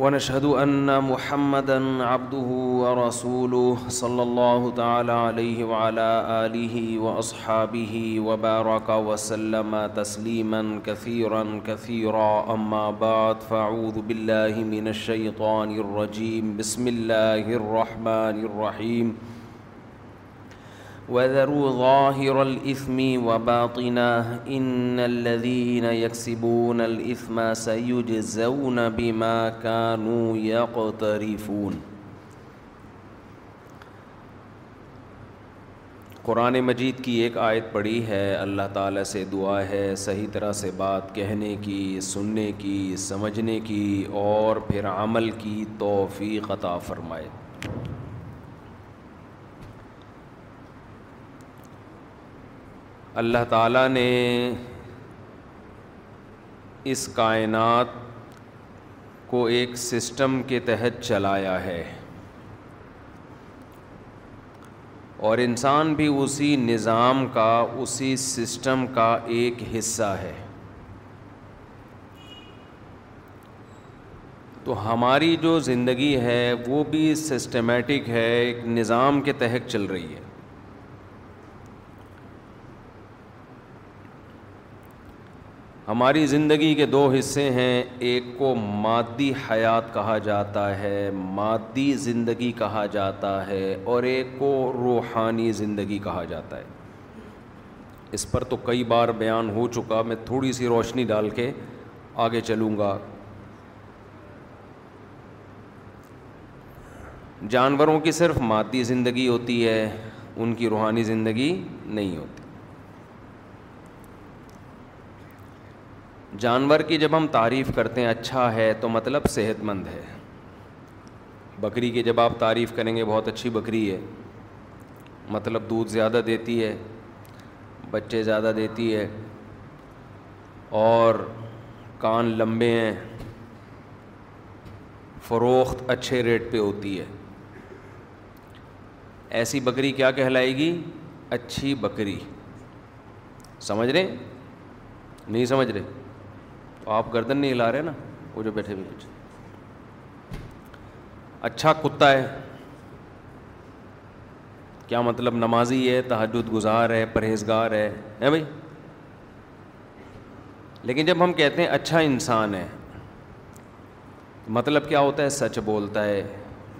ونشهد أن ونشد عبده ورسوله صلى الله تعالى عليه وعلى آله وأصحابه وبارك وسلم وبارکا وسلمہ تسلیمن أما بعد عماب بالله من الشيطان الرجيم بسم الله الرحمن الرحيم وَذَرُوا ظَاهِرَ الْإِثْمِ و إِنَّ الَّذِينَ يَكْسِبُونَ الْإِثْمَ سَيُجْزَوْنَ بِمَا كَانُوا يَقْتَرِفُونَ قرآن مجید کی ایک آیت پڑی ہے اللہ تعالیٰ سے دعا ہے صحیح طرح سے بات کہنے کی سننے کی سمجھنے کی اور پھر عمل کی توفیق عطا فرمائے اللہ تعالیٰ نے اس کائنات کو ایک سسٹم کے تحت چلایا ہے اور انسان بھی اسی نظام کا اسی سسٹم کا ایک حصہ ہے تو ہماری جو زندگی ہے وہ بھی سسٹمیٹک ہے ایک نظام کے تحت چل رہی ہے ہماری زندگی کے دو حصے ہیں ایک کو مادی حیات کہا جاتا ہے مادی زندگی کہا جاتا ہے اور ایک کو روحانی زندگی کہا جاتا ہے اس پر تو کئی بار بیان ہو چکا میں تھوڑی سی روشنی ڈال کے آگے چلوں گا جانوروں کی صرف مادی زندگی ہوتی ہے ان کی روحانی زندگی نہیں ہوتی جانور کی جب ہم تعریف کرتے ہیں اچھا ہے تو مطلب صحت مند ہے بکری کی جب آپ تعریف کریں گے بہت اچھی بکری ہے مطلب دودھ زیادہ دیتی ہے بچے زیادہ دیتی ہے اور کان لمبے ہیں فروخت اچھے ریٹ پہ ہوتی ہے ایسی بکری کیا کہلائے گی اچھی بکری سمجھ رہے نہیں سمجھ رہے آپ گردن نہیں ہلا رہے نا وہ جو بیٹھے ہوئے پیچھے اچھا کتا ہے کیا مطلب نمازی ہے تحجد گزار ہے پرہیزگار ہے بھائی لیکن جب ہم کہتے ہیں اچھا انسان ہے مطلب کیا ہوتا ہے سچ بولتا ہے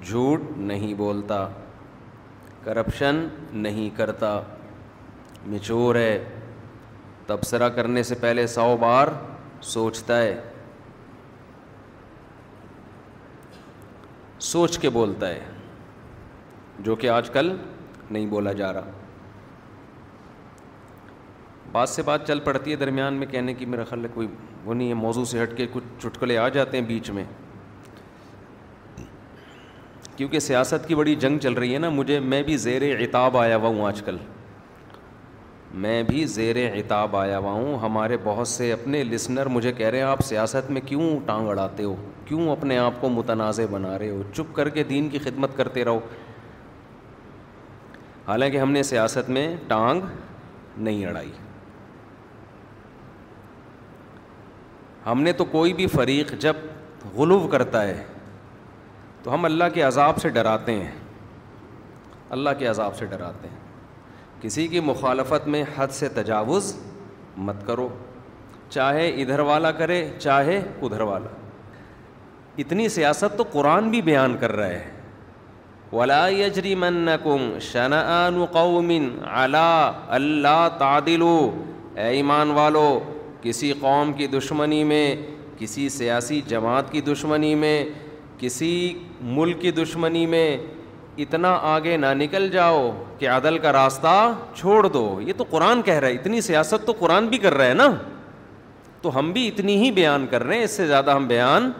جھوٹ نہیں بولتا کرپشن نہیں کرتا مچور ہے تبصرہ کرنے سے پہلے سو بار سوچتا ہے سوچ کے بولتا ہے جو کہ آج کل نہیں بولا جا رہا بات سے بات چل پڑتی ہے درمیان میں کہنے کی میرا خیال ہے کوئی وہ نہیں ہے موضوع سے ہٹ کے کچھ چٹکلے آ جاتے ہیں بیچ میں کیونکہ سیاست کی بڑی جنگ چل رہی ہے نا مجھے میں بھی زیر آیا ہوا ہوں آج کل میں بھی زیر عطاب آیا ہوا ہوں ہمارے بہت سے اپنے لسنر مجھے کہہ رہے ہیں آپ سیاست میں کیوں ٹانگ اڑاتے ہو کیوں اپنے آپ کو متنازع بنا رہے ہو چپ کر کے دین کی خدمت کرتے رہو حالانکہ ہم نے سیاست میں ٹانگ نہیں اڑائی ہم نے تو کوئی بھی فریق جب غلو کرتا ہے تو ہم اللہ کے عذاب سے ڈراتے ہیں اللہ کے عذاب سے ڈراتے ہیں کسی کی مخالفت میں حد سے تجاوز مت کرو چاہے ادھر والا کرے چاہے ادھر والا اتنی سیاست تو قرآن بھی بیان کر رہا ہے ولا یجری من کم شناعن قومن اللہ تعدل ایمان والو کسی قوم کی دشمنی میں کسی سیاسی جماعت کی دشمنی میں کسی ملک کی دشمنی میں اتنا آگے نہ نکل جاؤ کہ عدل کا راستہ چھوڑ دو یہ تو قرآن کہہ رہا ہے اتنی سیاست تو قرآن بھی کر رہا ہے نا تو ہم بھی اتنی ہی بیان کر رہے ہیں اس سے زیادہ ہم بیان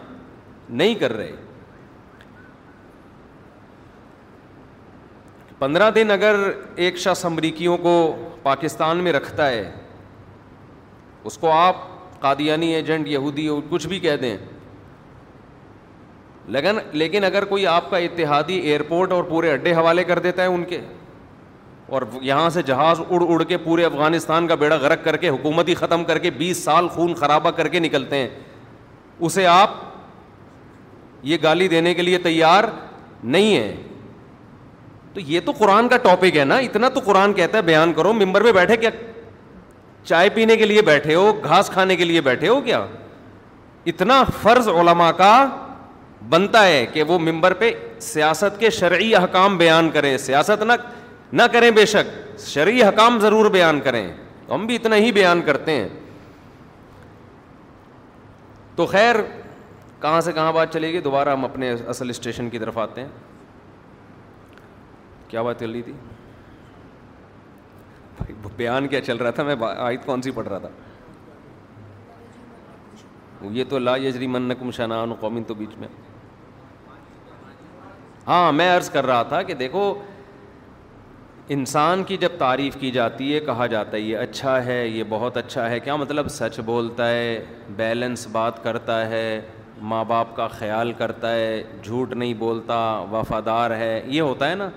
نہیں کر رہے پندرہ دن اگر ایک شخص امریکیوں کو پاکستان میں رکھتا ہے اس کو آپ قادیانی ایجنٹ یہودی کچھ بھی کہہ دیں لیکن لیکن اگر کوئی آپ کا اتحادی ایئرپورٹ اور پورے اڈے حوالے کر دیتا ہے ان کے اور یہاں سے جہاز اڑ اڑ کے پورے افغانستان کا بیڑا غرق کر کے حکومت ہی ختم کر کے بیس سال خون خرابہ کر کے نکلتے ہیں اسے آپ یہ گالی دینے کے لیے تیار نہیں ہے تو یہ تو قرآن کا ٹاپک ہے نا اتنا تو قرآن کہتا ہے بیان کرو ممبر میں بیٹھے کیا چائے پینے کے لیے بیٹھے ہو گھاس کھانے کے لیے بیٹھے ہو کیا اتنا فرض علماء کا بنتا ہے کہ وہ ممبر پہ سیاست کے شرعی حکام بیان کریں سیاست نہ نہ کریں بے شک شرعی حکام ضرور بیان کریں ہم بھی اتنا ہی بیان کرتے ہیں تو خیر کہاں سے کہاں بات چلے گی دوبارہ ہم اپنے اصل اسٹیشن کی طرف آتے ہیں کیا بات چل رہی تھی بیان کیا چل رہا تھا میں آیت کون سی پڑھ رہا تھا یہ تو لا یجری قومن تو بیچ میں ہاں میں عرض کر رہا تھا کہ دیکھو انسان کی جب تعریف کی جاتی ہے کہا جاتا ہے یہ اچھا ہے یہ بہت اچھا ہے کیا مطلب سچ بولتا ہے بیلنس بات کرتا ہے ماں باپ کا خیال کرتا ہے جھوٹ نہیں بولتا وفادار ہے یہ ہوتا ہے نا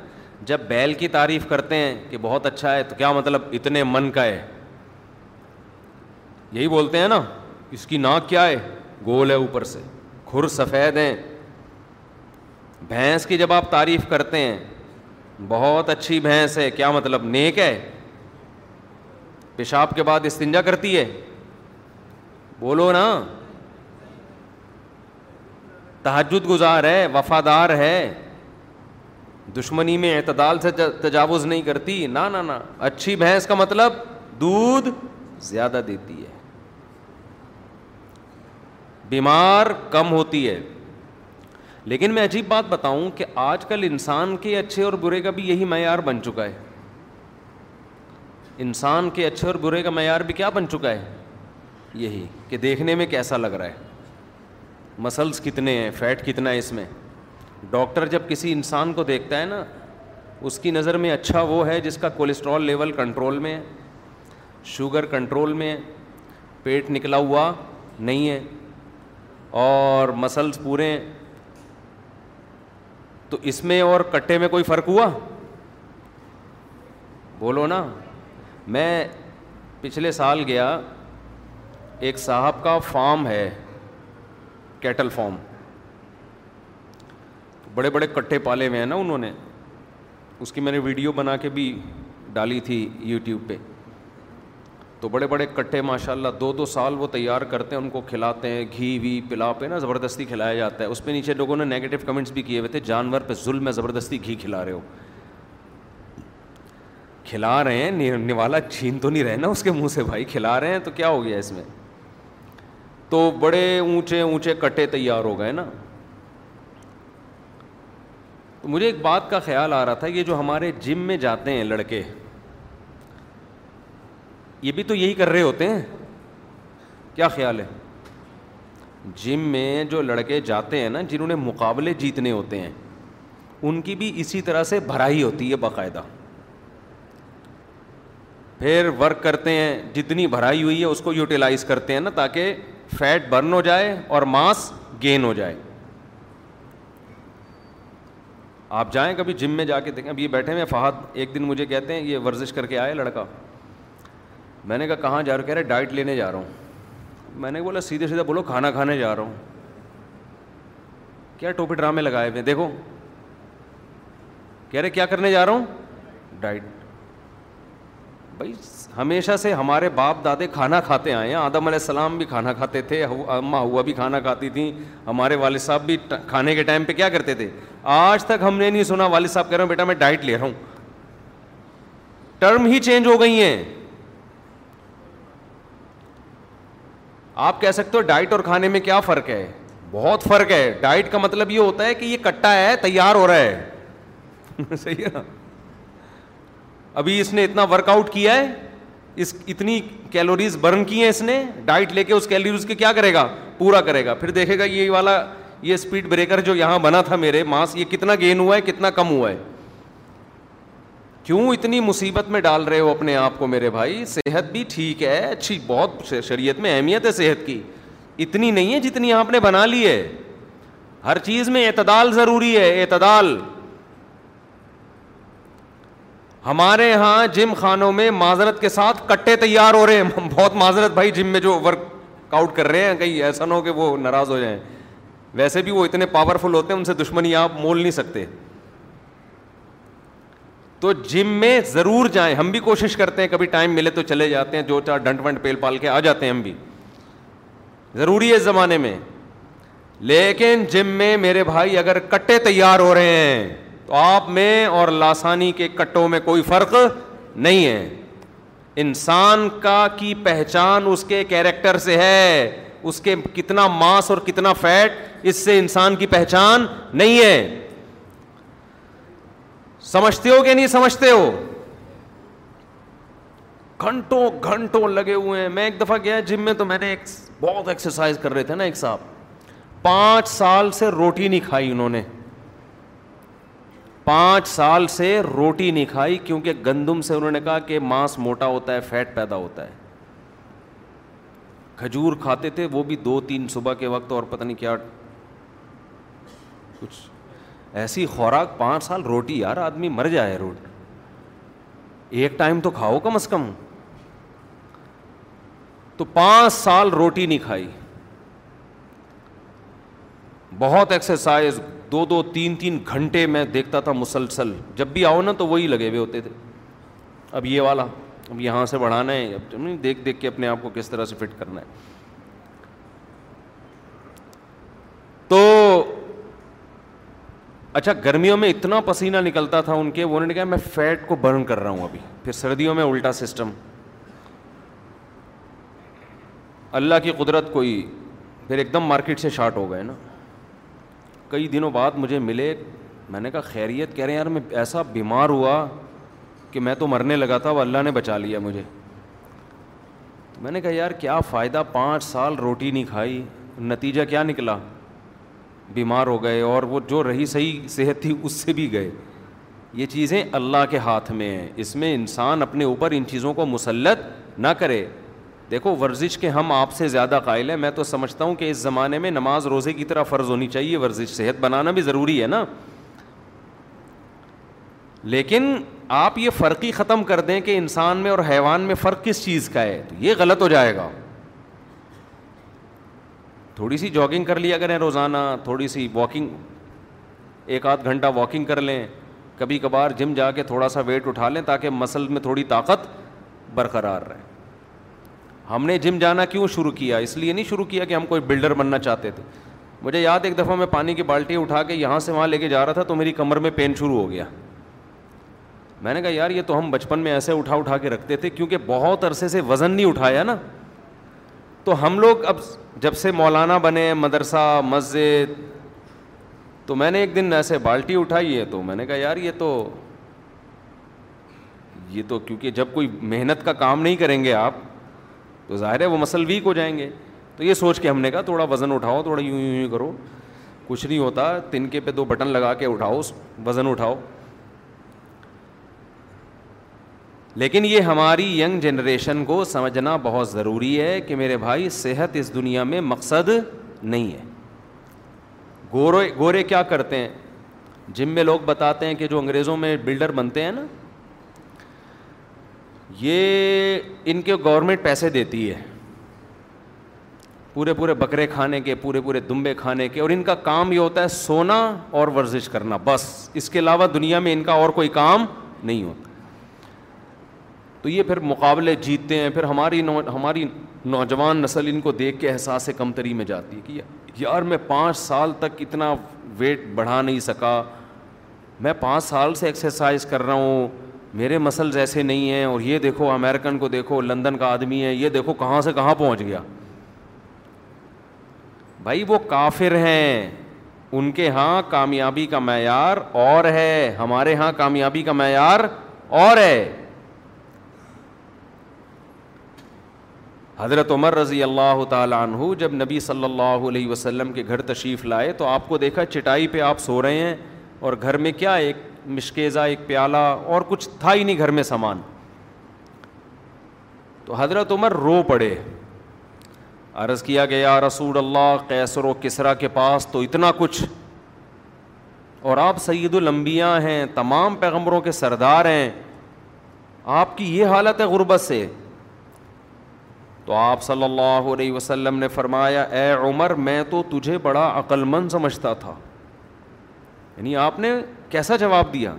جب بیل کی تعریف کرتے ہیں کہ بہت اچھا ہے تو کیا مطلب اتنے من کا ہے یہی بولتے ہیں نا اس کی ناک کیا ہے گول ہے اوپر سے کھر سفید ہیں بھینس کی جب آپ تعریف کرتے ہیں بہت اچھی بھینس ہے کیا مطلب نیک ہے پیشاب کے بعد استنجا کرتی ہے بولو نا تحجد گزار ہے وفادار ہے دشمنی میں اعتدال سے تجاوز نہیں کرتی نہ اچھی بھینس کا مطلب دودھ زیادہ دیتی ہے بیمار کم ہوتی ہے لیکن میں عجیب بات بتاؤں کہ آج کل انسان کے اچھے اور برے کا بھی یہی معیار بن چکا ہے انسان کے اچھے اور برے کا معیار بھی کیا بن چکا ہے یہی کہ دیکھنے میں کیسا لگ رہا ہے مسلس کتنے ہیں فیٹ کتنا ہے اس میں ڈاکٹر جب کسی انسان کو دیکھتا ہے نا اس کی نظر میں اچھا وہ ہے جس کا کولیسٹرول لیول کنٹرول میں ہے شوگر کنٹرول میں ہے پیٹ نکلا ہوا نہیں ہے اور مسلس پورے تو اس میں اور کٹے میں کوئی فرق ہوا بولو نا میں پچھلے سال گیا ایک صاحب کا فارم ہے کیٹل فارم بڑے بڑے کٹھے پالے ہوئے ہیں نا انہوں نے اس کی میں نے ویڈیو بنا کے بھی ڈالی تھی یوٹیوب پہ تو بڑے بڑے کٹے ماشاء اللہ دو دو سال وہ تیار کرتے ہیں ان کو کھلاتے ہیں گھی وی پلا پہ نا زبردستی کھلایا جاتا ہے اس پہ نیچے لوگوں نے نگیٹو کمنٹس بھی کیے ہوئے تھے جانور پہ ظلم میں زبردستی گھی کھلا رہے ہو کھلا رہے ہیں نوالا چھین تو نہیں رہے نا اس کے منہ سے بھائی کھلا رہے ہیں تو کیا ہو گیا اس میں تو بڑے اونچے اونچے کٹے تیار ہو گئے نا تو مجھے ایک بات کا خیال آ رہا تھا یہ جو ہمارے جم میں جاتے ہیں لڑکے یہ بھی تو یہی کر رہے ہوتے ہیں کیا خیال ہے جم میں جو لڑکے جاتے ہیں نا جنہوں نے مقابلے جیتنے ہوتے ہیں ان کی بھی اسی طرح سے بھرائی ہوتی ہے باقاعدہ پھر ورک کرتے ہیں جتنی بھرائی ہوئی ہے اس کو یوٹیلائز کرتے ہیں نا تاکہ فیٹ برن ہو جائے اور ماس گین ہو جائے آپ جائیں کبھی جم میں جا کے دیکھیں اب یہ بیٹھے ہوئے فہد ایک دن مجھے کہتے ہیں یہ ورزش کر کے آئے لڑکا میں نے کہا کہاں جا رہا ہوں کہہ رہے ڈائٹ لینے جا رہا ہوں میں نے بولا سیدھے سیدھا بولو کھانا کھانے جا رہا ہوں کیا ٹوپی ڈرامے لگائے ہوئے دیکھو کہہ رہے کیا کرنے جا رہا ہوں ڈائٹ بھائی ہمیشہ سے ہمارے باپ دادے کھانا کھاتے آئے ہیں آدم علیہ السلام بھی کھانا کھاتے تھے اماں ہوا بھی کھانا کھاتی تھیں ہمارے والد صاحب بھی کھانے کے ٹائم پہ کیا کرتے تھے آج تک ہم نے نہیں سنا والد صاحب کہہ رہا ہوں بیٹا میں ڈائٹ لے رہا ہوں ٹرم ہی چینج ہو گئی ہیں آپ کہہ سکتے ہو ڈائٹ اور کھانے میں کیا فرق ہے بہت فرق ہے ڈائٹ کا مطلب یہ ہوتا ہے کہ یہ کٹا ہے تیار ہو رہا ہے صحیح ہے ابھی اس نے اتنا ورک آؤٹ کیا ہے اس اتنی کیلوریز برن کی ہیں اس نے ڈائٹ لے کے اس کیلوریز کے کیا کرے گا پورا کرے گا پھر دیکھے گا یہ والا یہ اسپیڈ بریکر جو یہاں بنا تھا میرے ماس یہ کتنا گین ہوا ہے کتنا کم ہوا ہے کیوں اتنی مصیبت میں ڈال رہے ہو اپنے آپ کو میرے بھائی صحت بھی ٹھیک ہے اچھی بہت شریعت میں اہمیت ہے صحت کی اتنی نہیں ہے جتنی آپ نے بنا لی ہے ہر چیز میں اعتدال ضروری ہے اعتدال ہمارے یہاں جم خانوں میں معذرت کے ساتھ کٹے تیار ہو رہے ہیں بہت معذرت بھائی جم میں جو ورک آؤٹ کر رہے ہیں کہیں ایسا نہ ہو کہ وہ ناراض ہو جائیں ویسے بھی وہ اتنے پاورفل ہوتے ہیں ان سے دشمنی آپ مول نہیں سکتے تو جم میں ضرور جائیں ہم بھی کوشش کرتے ہیں کبھی ٹائم ملے تو چلے جاتے ہیں جو چار ڈنٹ ونٹ پیل پال کے آ جاتے ہیں ہم بھی ضروری ہے اس زمانے میں لیکن جم میں میرے بھائی اگر کٹے تیار ہو رہے ہیں تو آپ میں اور لاسانی کے کٹوں میں کوئی فرق نہیں ہے انسان کا کی پہچان اس کے کیریکٹر سے ہے اس کے کتنا ماس اور کتنا فیٹ اس سے انسان کی پہچان نہیں ہے سمجھتے ہو کہ نہیں سمجھتے ہو گھنٹوں گھنٹوں لگے ہوئے ہیں میں ایک دفعہ گیا جم میں تو میں نے ایک بہت ایکسرسائز کر رہے تھے نا ایک صاحب پانچ سال سے روٹی نہیں کھائی انہوں نے پانچ سال سے روٹی نہیں کھائی کیونکہ گندم سے انہوں نے کہا کہ ماس موٹا ہوتا ہے فیٹ پیدا ہوتا ہے کھجور کھاتے تھے وہ بھی دو تین صبح کے وقت اور پتہ نہیں کیا کچھ ایسی خوراک پانچ سال روٹی یار آدمی مر جائے روٹی ایک ٹائم تو کھاؤ کم از کم تو پانچ سال روٹی نہیں کھائی بہت ایکسرسائز دو دو تین تین گھنٹے میں دیکھتا تھا مسلسل جب بھی آؤ نا تو وہی لگے ہوئے ہوتے تھے اب یہ والا اب یہاں سے بڑھانا ہے اب دیکھ دیکھ کے اپنے آپ کو کس طرح سے فٹ کرنا ہے اچھا گرمیوں میں اتنا پسینہ نکلتا تھا ان کے وہ کہا میں فیٹ کو برن کر رہا ہوں ابھی پھر سردیوں میں الٹا سسٹم اللہ کی قدرت کوئی پھر ایک دم مارکیٹ سے شارٹ ہو گئے نا کئی دنوں بعد مجھے ملے میں نے کہا خیریت کہہ رہے ہیں یار میں ایسا بیمار ہوا کہ میں تو مرنے لگا تھا وہ اللہ نے بچا لیا مجھے میں نے کہا یار کیا فائدہ پانچ سال روٹی نہیں کھائی نتیجہ کیا نکلا بیمار ہو گئے اور وہ جو رہی صحیح صحت تھی اس سے بھی گئے یہ چیزیں اللہ کے ہاتھ میں ہیں اس میں انسان اپنے اوپر ان چیزوں کو مسلط نہ کرے دیکھو ورزش کے ہم آپ سے زیادہ قائل ہیں میں تو سمجھتا ہوں کہ اس زمانے میں نماز روزے کی طرح فرض ہونی چاہیے ورزش صحت بنانا بھی ضروری ہے نا لیکن آپ یہ فرق ہی ختم کر دیں کہ انسان میں اور حیوان میں فرق کس چیز کا ہے تو یہ غلط ہو جائے گا تھوڑی سی جاگنگ کر لیا کریں روزانہ تھوڑی سی واکنگ ایک آدھ گھنٹہ واکنگ کر لیں کبھی کبھار جم جا کے تھوڑا سا ویٹ اٹھا لیں تاکہ مسل میں تھوڑی طاقت برقرار رہے ہم نے جم جانا کیوں شروع کیا اس لیے نہیں شروع کیا کہ ہم کوئی بلڈر بننا چاہتے تھے مجھے یاد ایک دفعہ میں پانی کی بالٹی اٹھا کے یہاں سے وہاں لے کے جا رہا تھا تو میری کمر میں پین شروع ہو گیا میں نے کہا یار یہ تو ہم بچپن میں ایسے اٹھا اٹھا کے رکھتے تھے کیونکہ بہت عرصے سے وزن نہیں اٹھایا نا تو ہم لوگ اب جب سے مولانا بنے مدرسہ مسجد تو میں نے ایک دن ایسے بالٹی اٹھائی ہے تو میں نے کہا یار یہ تو یہ تو کیونکہ جب کوئی محنت کا کام نہیں کریں گے آپ تو ظاہر ہے وہ مسل ویک ہو جائیں گے تو یہ سوچ کے ہم نے کہا تھوڑا وزن اٹھاؤ تھوڑا یوں یوں یوں کرو کچھ نہیں ہوتا تن کے پہ دو بٹن لگا کے اٹھاؤ وزن اٹھاؤ لیکن یہ ہماری ینگ جنریشن کو سمجھنا بہت ضروری ہے کہ میرے بھائی صحت اس دنیا میں مقصد نہیں ہے گورے گورے کیا کرتے ہیں جم میں لوگ بتاتے ہیں کہ جو انگریزوں میں بلڈر بنتے ہیں نا یہ ان کے گورنمنٹ پیسے دیتی ہے پورے پورے بکرے کھانے کے پورے پورے دمبے کھانے کے اور ان کا کام یہ ہوتا ہے سونا اور ورزش کرنا بس اس کے علاوہ دنیا میں ان کا اور کوئی کام نہیں ہوتا تو یہ پھر مقابلے جیتتے ہیں پھر ہماری نو ہماری نوجوان نسل ان کو دیکھ کے احساس کمتری میں جاتی ہے کہ یار میں پانچ سال تک اتنا ویٹ بڑھا نہیں سکا میں پانچ سال سے ایکسرسائز کر رہا ہوں میرے مسلز ایسے نہیں ہیں اور یہ دیکھو امیرکن کو دیکھو لندن کا آدمی ہے یہ دیکھو کہاں سے کہاں پہنچ گیا بھائی وہ کافر ہیں ان کے ہاں کامیابی کا معیار اور ہے ہمارے ہاں کامیابی کا معیار اور ہے حضرت عمر رضی اللہ تعالیٰ عنہ جب نبی صلی اللہ علیہ وسلم کے گھر تشریف لائے تو آپ کو دیکھا چٹائی پہ آپ سو رہے ہیں اور گھر میں کیا ایک مشکیزہ ایک پیالہ اور کچھ تھا ہی نہیں گھر میں سامان تو حضرت عمر رو پڑے عرض کیا گیا رسول اللہ قیصر و کسرا کے پاس تو اتنا کچھ اور آپ سید الانبیاء ہیں تمام پیغمبروں کے سردار ہیں آپ کی یہ حالت ہے غربت سے تو آپ صلی اللہ علیہ وسلم نے فرمایا اے عمر میں تو تجھے بڑا عقل مند سمجھتا تھا یعنی آپ نے کیسا جواب دیا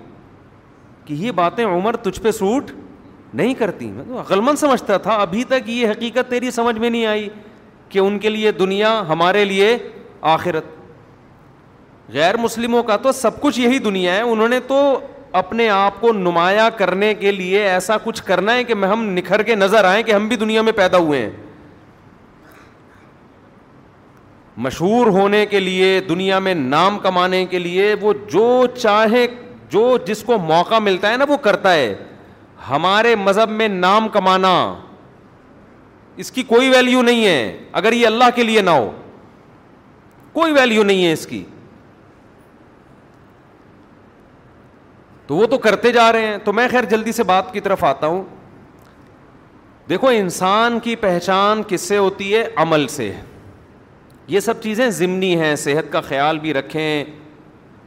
کہ یہ باتیں عمر تجھ پہ سوٹ نہیں کرتی میں تو عقل مند سمجھتا تھا ابھی تک یہ حقیقت تیری سمجھ میں نہیں آئی کہ ان کے لیے دنیا ہمارے لیے آخرت غیر مسلموں کا تو سب کچھ یہی دنیا ہے انہوں نے تو اپنے آپ کو نمایاں کرنے کے لیے ایسا کچھ کرنا ہے کہ ہم نکھر کے نظر آئیں کہ ہم بھی دنیا میں پیدا ہوئے ہیں مشہور ہونے کے لیے دنیا میں نام کمانے کے لیے وہ جو چاہے جو جس کو موقع ملتا ہے نا وہ کرتا ہے ہمارے مذہب میں نام کمانا اس کی کوئی ویلیو نہیں ہے اگر یہ اللہ کے لیے نہ ہو کوئی ویلیو نہیں ہے اس کی تو وہ تو کرتے جا رہے ہیں تو میں خیر جلدی سے بات کی طرف آتا ہوں دیکھو انسان کی پہچان کس سے ہوتی ہے عمل سے یہ سب چیزیں ضمنی ہیں صحت کا خیال بھی رکھیں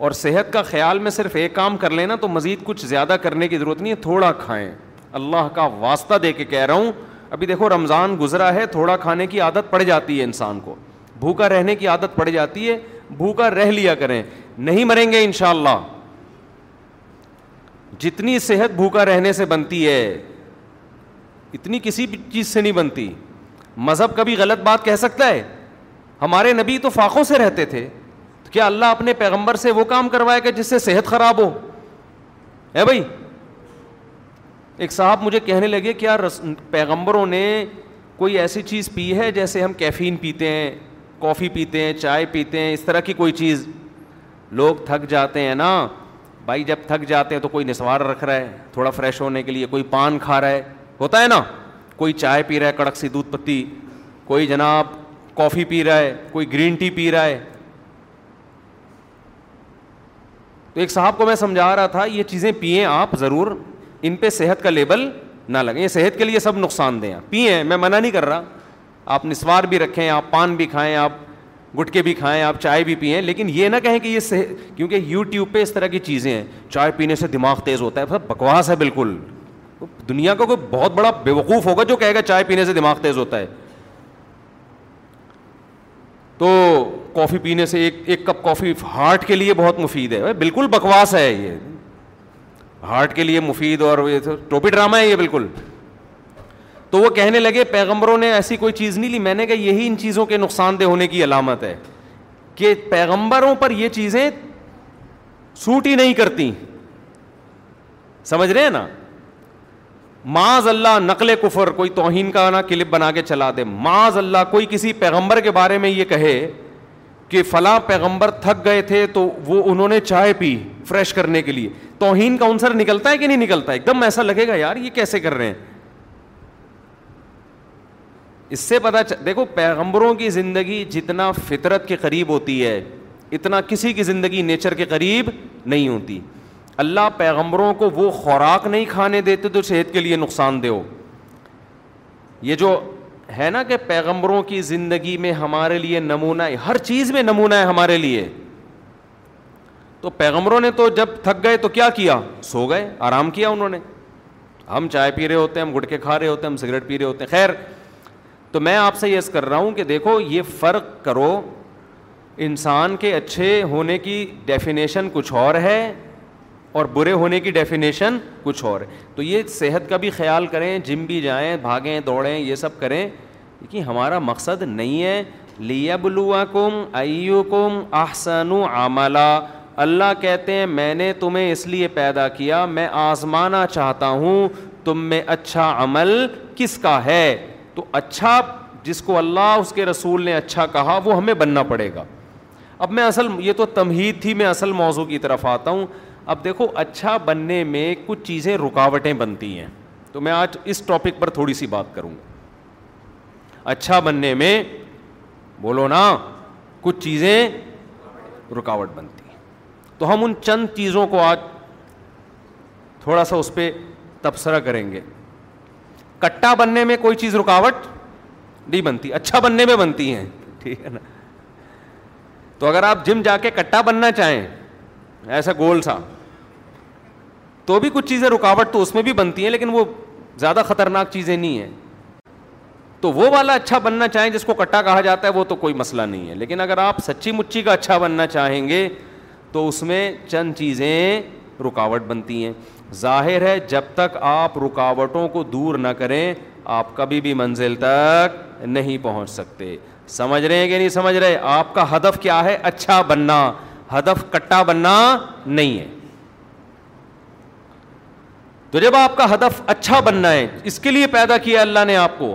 اور صحت کا خیال میں صرف ایک کام کر لینا تو مزید کچھ زیادہ کرنے کی ضرورت نہیں ہے تھوڑا کھائیں اللہ کا واسطہ دے کے کہہ رہا ہوں ابھی دیکھو رمضان گزرا ہے تھوڑا کھانے کی عادت پڑ جاتی ہے انسان کو بھوکا رہنے کی عادت پڑ جاتی ہے بھوکا رہ لیا کریں نہیں مریں گے انشاءاللہ اللہ جتنی صحت بھوکا رہنے سے بنتی ہے اتنی کسی بھی چیز سے نہیں بنتی مذہب کبھی غلط بات کہہ سکتا ہے ہمارے نبی تو فاقوں سے رہتے تھے کیا اللہ اپنے پیغمبر سے وہ کام کروائے گا جس سے صحت خراب ہو ہے بھائی ایک صاحب مجھے کہنے لگے کیا رس پیغمبروں نے کوئی ایسی چیز پی ہے جیسے ہم کیفین پیتے ہیں کافی پیتے ہیں چائے پیتے ہیں اس طرح کی کوئی چیز لوگ تھک جاتے ہیں نا بھائی جب تھک جاتے ہیں تو کوئی نسوار رکھ رہا ہے تھوڑا فریش ہونے کے لیے کوئی پان کھا رہا ہے ہوتا ہے نا کوئی چائے پی رہا ہے کڑک سی دودھ پتی کوئی جناب کافی پی رہا ہے کوئی گرین ٹی پی رہا ہے تو ایک صاحب کو میں سمجھا رہا تھا یہ چیزیں پئیں آپ ضرور ان پہ صحت کا لیبل نہ لگیں یہ صحت کے لیے سب نقصان دیں پئیں میں منع نہیں کر رہا آپ نسوار بھی رکھیں آپ پان بھی کھائیں آپ گٹکے بھی کھائیں آپ چائے بھی پئیں لیکن یہ نہ کہیں کہ یہ صحیح کیونکہ یوٹیوب پہ اس طرح کی چیزیں ہیں چائے پینے سے دماغ تیز ہوتا ہے مطلب بکواس ہے بالکل دنیا کا کوئی بہت بڑا بے وقوف ہوگا جو کہے گا چائے پینے سے دماغ تیز ہوتا ہے تو کافی پینے سے ایک ایک کپ کافی ہارٹ کے لیے بہت مفید ہے بالکل بکواس ہے یہ ہارٹ کے لیے مفید اور ٹوپی ڈرامہ ہے یہ بالکل تو وہ کہنے لگے پیغمبروں نے ایسی کوئی چیز نہیں لی میں نے کہا یہی ان چیزوں کے نقصان دہ ہونے کی علامت ہے کہ پیغمبروں پر یہ چیزیں سوٹ ہی نہیں کرتی سمجھ رہے ہیں نا معاذ اللہ نقل کفر کوئی توہین کا نا کلپ بنا کے چلا دے معاذ اللہ کوئی کسی پیغمبر کے بارے میں یہ کہے کہ فلاں پیغمبر تھک گئے تھے تو وہ انہوں نے چائے پی فریش کرنے کے لیے توہین کا انسر نکلتا ہے کہ نہیں نکلتا ایک دم ایسا لگے گا یار یہ کیسے کر رہے ہیں اس سے پتا دیکھو پیغمبروں کی زندگی جتنا فطرت کے قریب ہوتی ہے اتنا کسی کی زندگی نیچر کے قریب نہیں ہوتی اللہ پیغمبروں کو وہ خوراک نہیں کھانے دیتے تو صحت کے لیے نقصان دے یہ جو ہے نا کہ پیغمبروں کی زندگی میں ہمارے لیے نمونہ ہر چیز میں نمونہ ہے ہمارے لیے تو پیغمبروں نے تو جب تھک گئے تو کیا کیا سو گئے آرام کیا انہوں نے ہم چائے پی رہے ہوتے ہیں ہم گٹکے کھا رہے ہوتے ہیں ہم سگریٹ پی رہے ہوتے ہیں خیر تو میں آپ سے یس کر رہا ہوں کہ دیکھو یہ فرق کرو انسان کے اچھے ہونے کی ڈیفینیشن کچھ اور ہے اور برے ہونے کی ڈیفینیشن کچھ اور ہے تو یہ صحت کا بھی خیال کریں جم بھی جائیں بھاگیں دوڑیں یہ سب کریں لیکن ہمارا مقصد نہیں ہے لیا بلوا کم ایو کم احسن و اللہ کہتے ہیں میں نے تمہیں اس لیے پیدا کیا میں آزمانا چاہتا ہوں تم میں اچھا عمل کس کا ہے تو اچھا جس کو اللہ اس کے رسول نے اچھا کہا وہ ہمیں بننا پڑے گا اب میں اصل یہ تو تمہید تھی میں اصل موضوع کی طرف آتا ہوں اب دیکھو اچھا بننے میں کچھ چیزیں رکاوٹیں بنتی ہیں تو میں آج اس ٹاپک پر تھوڑی سی بات کروں گا اچھا بننے میں بولو نا کچھ چیزیں رکاوٹ بنتی ہیں تو ہم ان چند چیزوں کو آج تھوڑا سا اس پہ تبصرہ کریں گے کٹا بننے میں کوئی چیز رکاوٹ نہیں بنتی اچھا بننے میں بنتی ہیں ٹھیک ہے نا تو اگر آپ جم جا کے کٹا بننا چاہیں ایسا گول سا تو بھی کچھ چیزیں رکاوٹ تو اس میں بھی بنتی ہیں لیکن وہ زیادہ خطرناک چیزیں نہیں ہیں تو وہ والا اچھا بننا چاہیں جس کو کٹا کہا جاتا ہے وہ تو کوئی مسئلہ نہیں ہے لیکن اگر آپ سچی مچی کا اچھا بننا چاہیں گے تو اس میں چند چیزیں رکاوٹ بنتی ہیں ظاہر ہے جب تک آپ رکاوٹوں کو دور نہ کریں آپ کبھی بھی منزل تک نہیں پہنچ سکتے سمجھ رہے ہیں کہ نہیں سمجھ رہے آپ کا ہدف کیا ہے اچھا بننا ہدف کٹا بننا نہیں ہے تو جب آپ کا ہدف اچھا بننا ہے اس کے لیے پیدا کیا اللہ نے آپ کو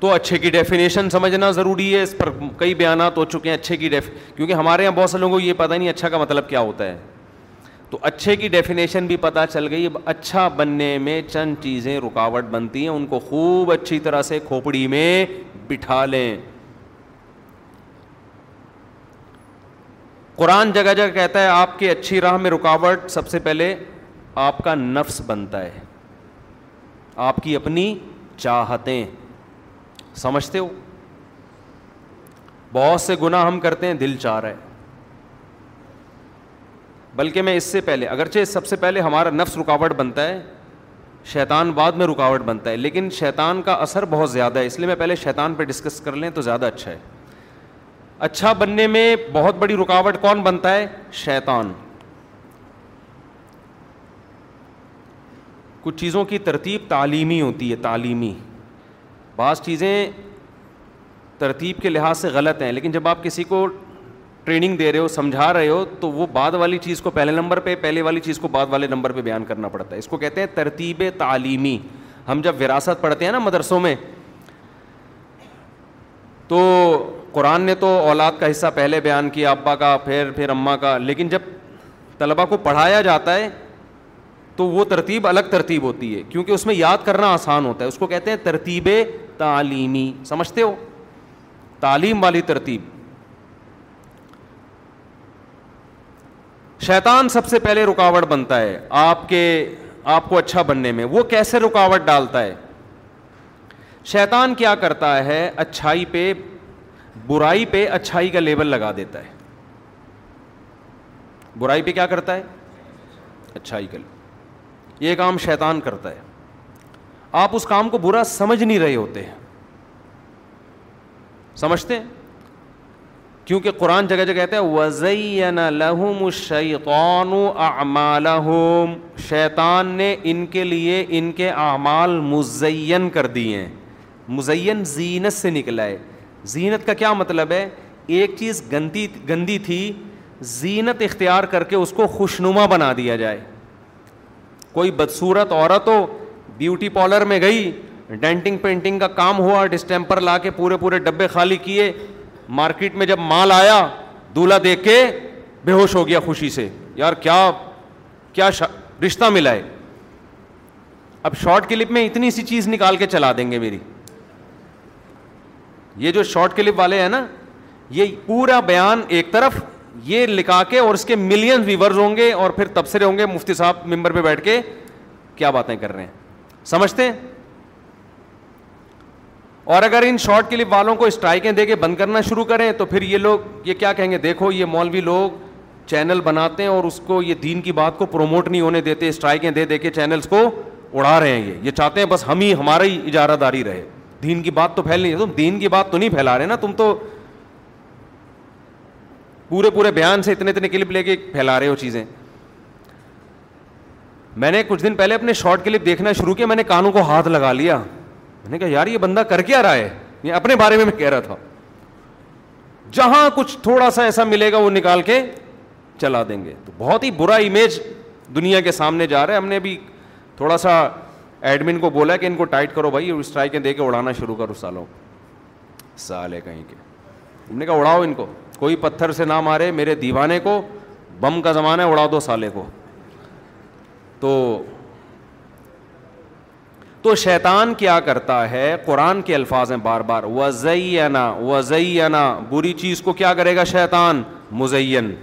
تو اچھے کی ڈیفینیشن سمجھنا ضروری ہے اس پر کئی بیانات ہو چکے ہیں اچھے کی کیونکہ ہمارے یہاں بہت سے لوگوں کو یہ پتا نہیں اچھا کا مطلب کیا ہوتا ہے تو اچھے کی ڈیفینیشن بھی پتہ چل گئی اب اچھا بننے میں چند چیزیں رکاوٹ بنتی ہیں ان کو خوب اچھی طرح سے کھوپڑی میں بٹھا لیں قرآن جگہ جگہ کہتا ہے آپ کی اچھی راہ میں رکاوٹ سب سے پہلے آپ کا نفس بنتا ہے آپ کی اپنی چاہتیں سمجھتے ہو بہت سے گناہ ہم کرتے ہیں دل چاہ رہے ہیں بلکہ میں اس سے پہلے اگرچہ سب سے پہلے ہمارا نفس رکاوٹ بنتا ہے شیطان بعد میں رکاوٹ بنتا ہے لیکن شیطان کا اثر بہت زیادہ ہے اس لیے میں پہلے شیطان پہ ڈسکس کر لیں تو زیادہ اچھا ہے اچھا بننے میں بہت بڑی رکاوٹ کون بنتا ہے شیطان کچھ چیزوں کی ترتیب تعلیمی ہوتی ہے تعلیمی بعض چیزیں ترتیب کے لحاظ سے غلط ہیں لیکن جب آپ کسی کو ٹریننگ دے رہے ہو سمجھا رہے ہو تو وہ بعد والی چیز کو پہلے نمبر پہ پہلے والی چیز کو بعد والے نمبر پہ بیان کرنا پڑتا ہے اس کو کہتے ہیں ترتیب تعلیمی ہم جب وراثت پڑھتے ہیں نا مدرسوں میں تو قرآن نے تو اولاد کا حصہ پہلے بیان کیا ابا کا پھر پھر اماں کا لیکن جب طلبا کو پڑھایا جاتا ہے تو وہ ترتیب الگ ترتیب ہوتی ہے کیونکہ اس میں یاد کرنا آسان ہوتا ہے اس کو کہتے ہیں ترتیب تعلیمی سمجھتے ہو تعلیم والی ترتیب شیطان سب سے پہلے رکاوٹ بنتا ہے آپ کے آپ کو اچھا بننے میں وہ کیسے رکاوٹ ڈالتا ہے شیطان کیا کرتا ہے اچھائی پہ برائی پہ اچھائی کا لیبل لگا دیتا ہے برائی پہ کیا کرتا ہے اچھائی کا یہ کام شیطان کرتا ہے آپ اس کام کو برا سمجھ نہیں رہے ہوتے ہیں سمجھتے ہیں کیونکہ قرآن جگہ جگہ کہتے ہیں وزین الحمشیطن شیطان نے ان کے لیے ان کے اعمال مزین کر دیے ہیں مزین زینت سے ہے زینت کا کیا مطلب ہے ایک چیز گندی گندی تھی زینت اختیار کر کے اس کو خوشنما بنا دیا جائے کوئی بدصورت عورت ہو بیوٹی پارلر میں گئی ڈینٹنگ پینٹنگ کا کام ہوا ڈسٹیمپر لا کے پورے پورے ڈبے خالی کیے مارکیٹ میں جب مال آیا دولہا دیکھ کے بے ہوش ہو گیا خوشی سے یار کیا کیا شا... رشتہ ملا ہے اب شارٹ کلپ میں اتنی سی چیز نکال کے چلا دیں گے میری یہ جو شارٹ کلپ والے ہیں نا یہ پورا بیان ایک طرف یہ لکھا کے اور اس کے ملین ویورز ہوں گے اور پھر تبصرے ہوں گے مفتی صاحب ممبر پہ بیٹھ کے کیا باتیں کر رہے ہیں سمجھتے ہیں اور اگر ان شارٹ کلپ والوں کو اسٹرائکیں دے کے بند کرنا شروع کریں تو پھر یہ لوگ یہ کیا کہیں گے دیکھو یہ مولوی لوگ چینل بناتے ہیں اور اس کو یہ دین کی بات کو پروموٹ نہیں ہونے دیتے اسٹرائکیں دے دے کے چینلس کو اڑا رہے ہیں یہ چاہتے ہیں بس ہم ہی ہمارا ہی اجارہ داری رہے دین کی بات تو پھیل نہیں تم دین کی بات تو نہیں پھیلا رہے نا تم تو پورے پورے بیان سے اتنے اتنے کلپ لے کے پھیلا رہے ہو چیزیں میں نے کچھ دن پہلے اپنے شارٹ کلپ دیکھنا شروع کیا میں نے کانوں کو ہاتھ لگا لیا میں نے کہا یار یہ بندہ کر کے آ رہا ہے یہ اپنے بارے میں میں کہہ رہا تھا جہاں کچھ تھوڑا سا ایسا ملے گا وہ نکال کے چلا دیں گے تو بہت ہی برا امیج دنیا کے سامنے جا رہا ہے ہم نے ابھی تھوڑا سا ایڈمن کو بولا کہ ان کو ٹائٹ کرو بھائی اسٹرائکیں دے کے اڑانا شروع کرو سالوں سالے کہیں کے ہم نے کہا اڑاؤ ان کو کوئی پتھر سے نہ مارے میرے دیوانے کو بم کا زمانہ ہے اڑا دو سالے کو تو تو شیطان کیا کرتا ہے قرآن کے الفاظ ہیں بار بار وزینا وزینا بری چیز کو کیا کرے گا شیطان مزین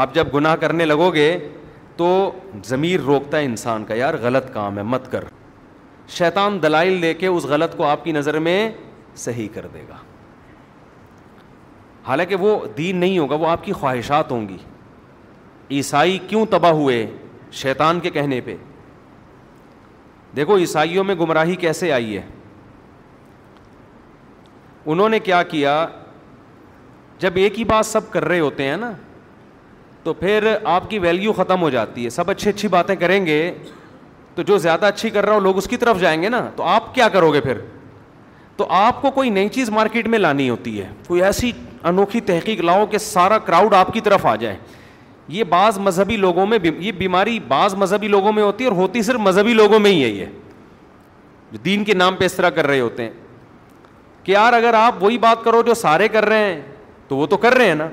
آپ جب گناہ کرنے لگو گے تو ضمیر روکتا ہے انسان کا یار غلط کام ہے مت کر شیطان دلائل لے کے اس غلط کو آپ کی نظر میں صحیح کر دے گا حالانکہ وہ دین نہیں ہوگا وہ آپ کی خواہشات ہوں گی عیسائی کیوں تباہ ہوئے شیطان کے کہنے پہ دیکھو عیسائیوں میں گمراہی کیسے آئی ہے انہوں نے کیا کیا جب ایک ہی بات سب کر رہے ہوتے ہیں نا تو پھر آپ کی ویلیو ختم ہو جاتی ہے سب اچھی اچھی باتیں کریں گے تو جو زیادہ اچھی کر رہا ہو لوگ اس کی طرف جائیں گے نا تو آپ کیا کرو گے پھر تو آپ کو کوئی نئی چیز مارکیٹ میں لانی ہوتی ہے کوئی ایسی انوکھی تحقیق لاؤ کہ سارا کراؤڈ آپ کی طرف آ جائے یہ بعض مذہبی لوگوں میں یہ بیماری بعض مذہبی لوگوں میں ہوتی ہے اور ہوتی صرف مذہبی لوگوں میں ہی ہے یہ جو دین کے نام پہ اس طرح کر رہے ہوتے ہیں کہ یار اگر آپ وہی بات کرو جو سارے کر رہے ہیں تو وہ تو کر رہے ہیں نا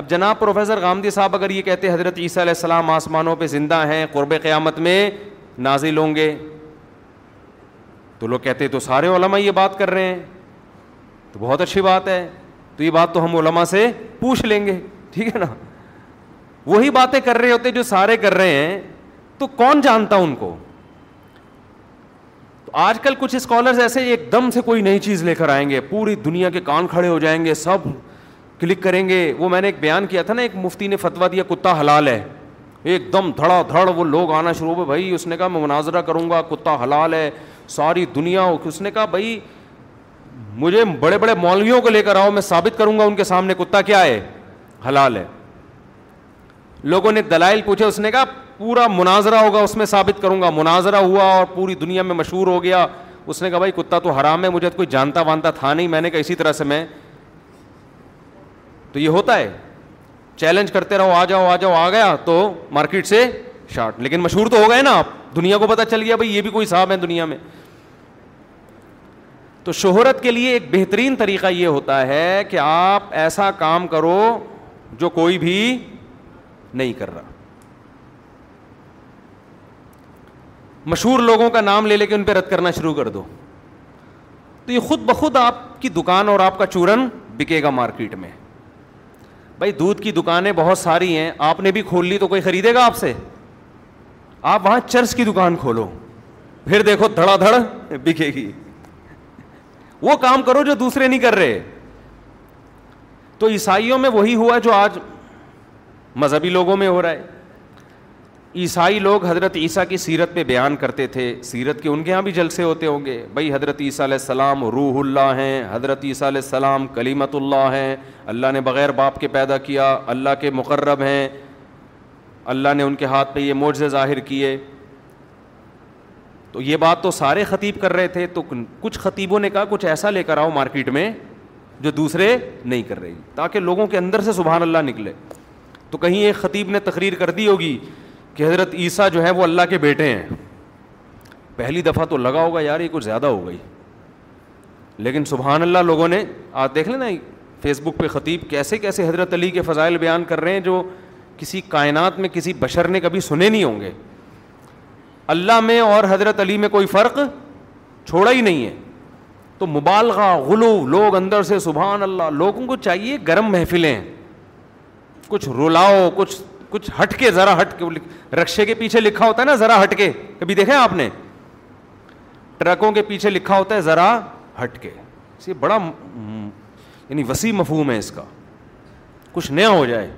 اب جناب پروفیسر غامدی صاحب اگر یہ کہتے حضرت عیسیٰ علیہ السلام آسمانوں پہ زندہ ہیں قرب قیامت میں نازل ہوں گے تو لوگ کہتے تو سارے علماء یہ بات کر رہے ہیں تو بہت اچھی بات ہے تو یہ بات تو ہم علماء سے پوچھ لیں گے ٹھیک ہے نا وہی باتیں کر رہے ہوتے جو سارے کر رہے ہیں تو کون جانتا ان کو تو آج کل کچھ اسکالرز ایسے ایک دم سے کوئی نئی چیز لے کر آئیں گے پوری دنیا کے کان کھڑے ہو جائیں گے سب کلک کریں گے وہ میں نے ایک بیان کیا تھا نا ایک مفتی نے فتوا دیا کتا حلال ہے ایک دم دھڑا دھڑ وہ لوگ آنا شروع بھائی اس نے کہا میں مناظرہ کروں گا کتا حلال ہے ساری دنیا اس نے کہا بھائی مجھے بڑے بڑے مولویوں کو لے کر آؤ میں ثابت کروں گا ان کے سامنے کتا کیا ہے حلال ہے لوگوں نے دلائل پوچھے اس نے کہا پورا مناظرہ ہوگا اس میں ثابت کروں گا مناظرہ ہوا اور پوری دنیا میں مشہور ہو گیا اس نے کہا بھائی کتا تو حرام ہے مجھے کوئی جانتا وانتا تھا نہیں میں نے کہا اسی طرح سے میں تو یہ ہوتا ہے چیلنج کرتے رہو آ جاؤ آ جاؤ آ گیا تو مارکیٹ سے شارٹ لیکن مشہور تو ہو گئے نا آپ دنیا کو پتا چل گیا بھائی یہ بھی کوئی صاحب ہے دنیا میں تو شہرت کے لیے ایک بہترین طریقہ یہ ہوتا ہے کہ آپ ایسا کام کرو جو کوئی بھی نہیں کر رہا مشہور لوگوں کا نام لے لے کے ان پہ رد کرنا شروع کر دو تو یہ خود بخود آپ کی دکان اور آپ کا چورن بکے گا مارکیٹ میں بھائی دودھ کی دکانیں بہت ساری ہیں آپ نے بھی کھول لی تو کوئی خریدے گا آپ سے آپ وہاں چرس کی دکان کھولو پھر دیکھو دھڑا دھڑ بکے گی وہ کام کرو جو دوسرے نہیں کر رہے تو عیسائیوں میں وہی ہوا جو آج مذہبی لوگوں میں ہو رہا ہے عیسائی لوگ حضرت عیسیٰ کی سیرت پہ بیان کرتے تھے سیرت کے ان کے یہاں بھی جلسے ہوتے ہوں گے بھائی حضرت عیسیٰ علیہ السلام روح اللہ ہیں حضرت عیسیٰ علیہ السلام کلیمت اللہ ہیں اللہ نے بغیر باپ کے پیدا کیا اللہ کے مقرب ہیں اللہ نے ان کے ہاتھ پہ یہ موجے ظاہر کیے تو یہ بات تو سارے خطیب کر رہے تھے تو کچھ خطیبوں نے کہا کچھ ایسا لے کر آؤ مارکیٹ میں جو دوسرے نہیں کر رہی تاکہ لوگوں کے اندر سے سبحان اللہ نکلے تو کہیں ایک خطیب نے تقریر کر دی ہوگی کہ حضرت عیسیٰ جو ہیں وہ اللہ کے بیٹے ہیں پہلی دفعہ تو لگا ہوگا یار یہ کچھ زیادہ ہو گئی لیکن سبحان اللہ لوگوں نے آج دیکھ لیں فیس بک پہ خطیب کیسے کیسے حضرت علی کے فضائل بیان کر رہے ہیں جو کسی کائنات میں کسی بشر نے کبھی سنے نہیں ہوں گے اللہ میں اور حضرت علی میں کوئی فرق چھوڑا ہی نہیں ہے تو مبالغہ غلو لوگ اندر سے سبحان اللہ لوگوں کو چاہیے گرم محفلیں کچھ رلاؤ کچھ کچھ ہٹ کے ذرا ہٹ کے رکشے کے پیچھے لکھا ہوتا ہے نا ذرا ہٹ کے کبھی دیکھا آپ نے ٹرکوں کے پیچھے لکھا ہوتا ہے ذرا ہٹ کے بڑا یعنی وسیع مفہوم ہے اس کا کچھ نیا ہو جائے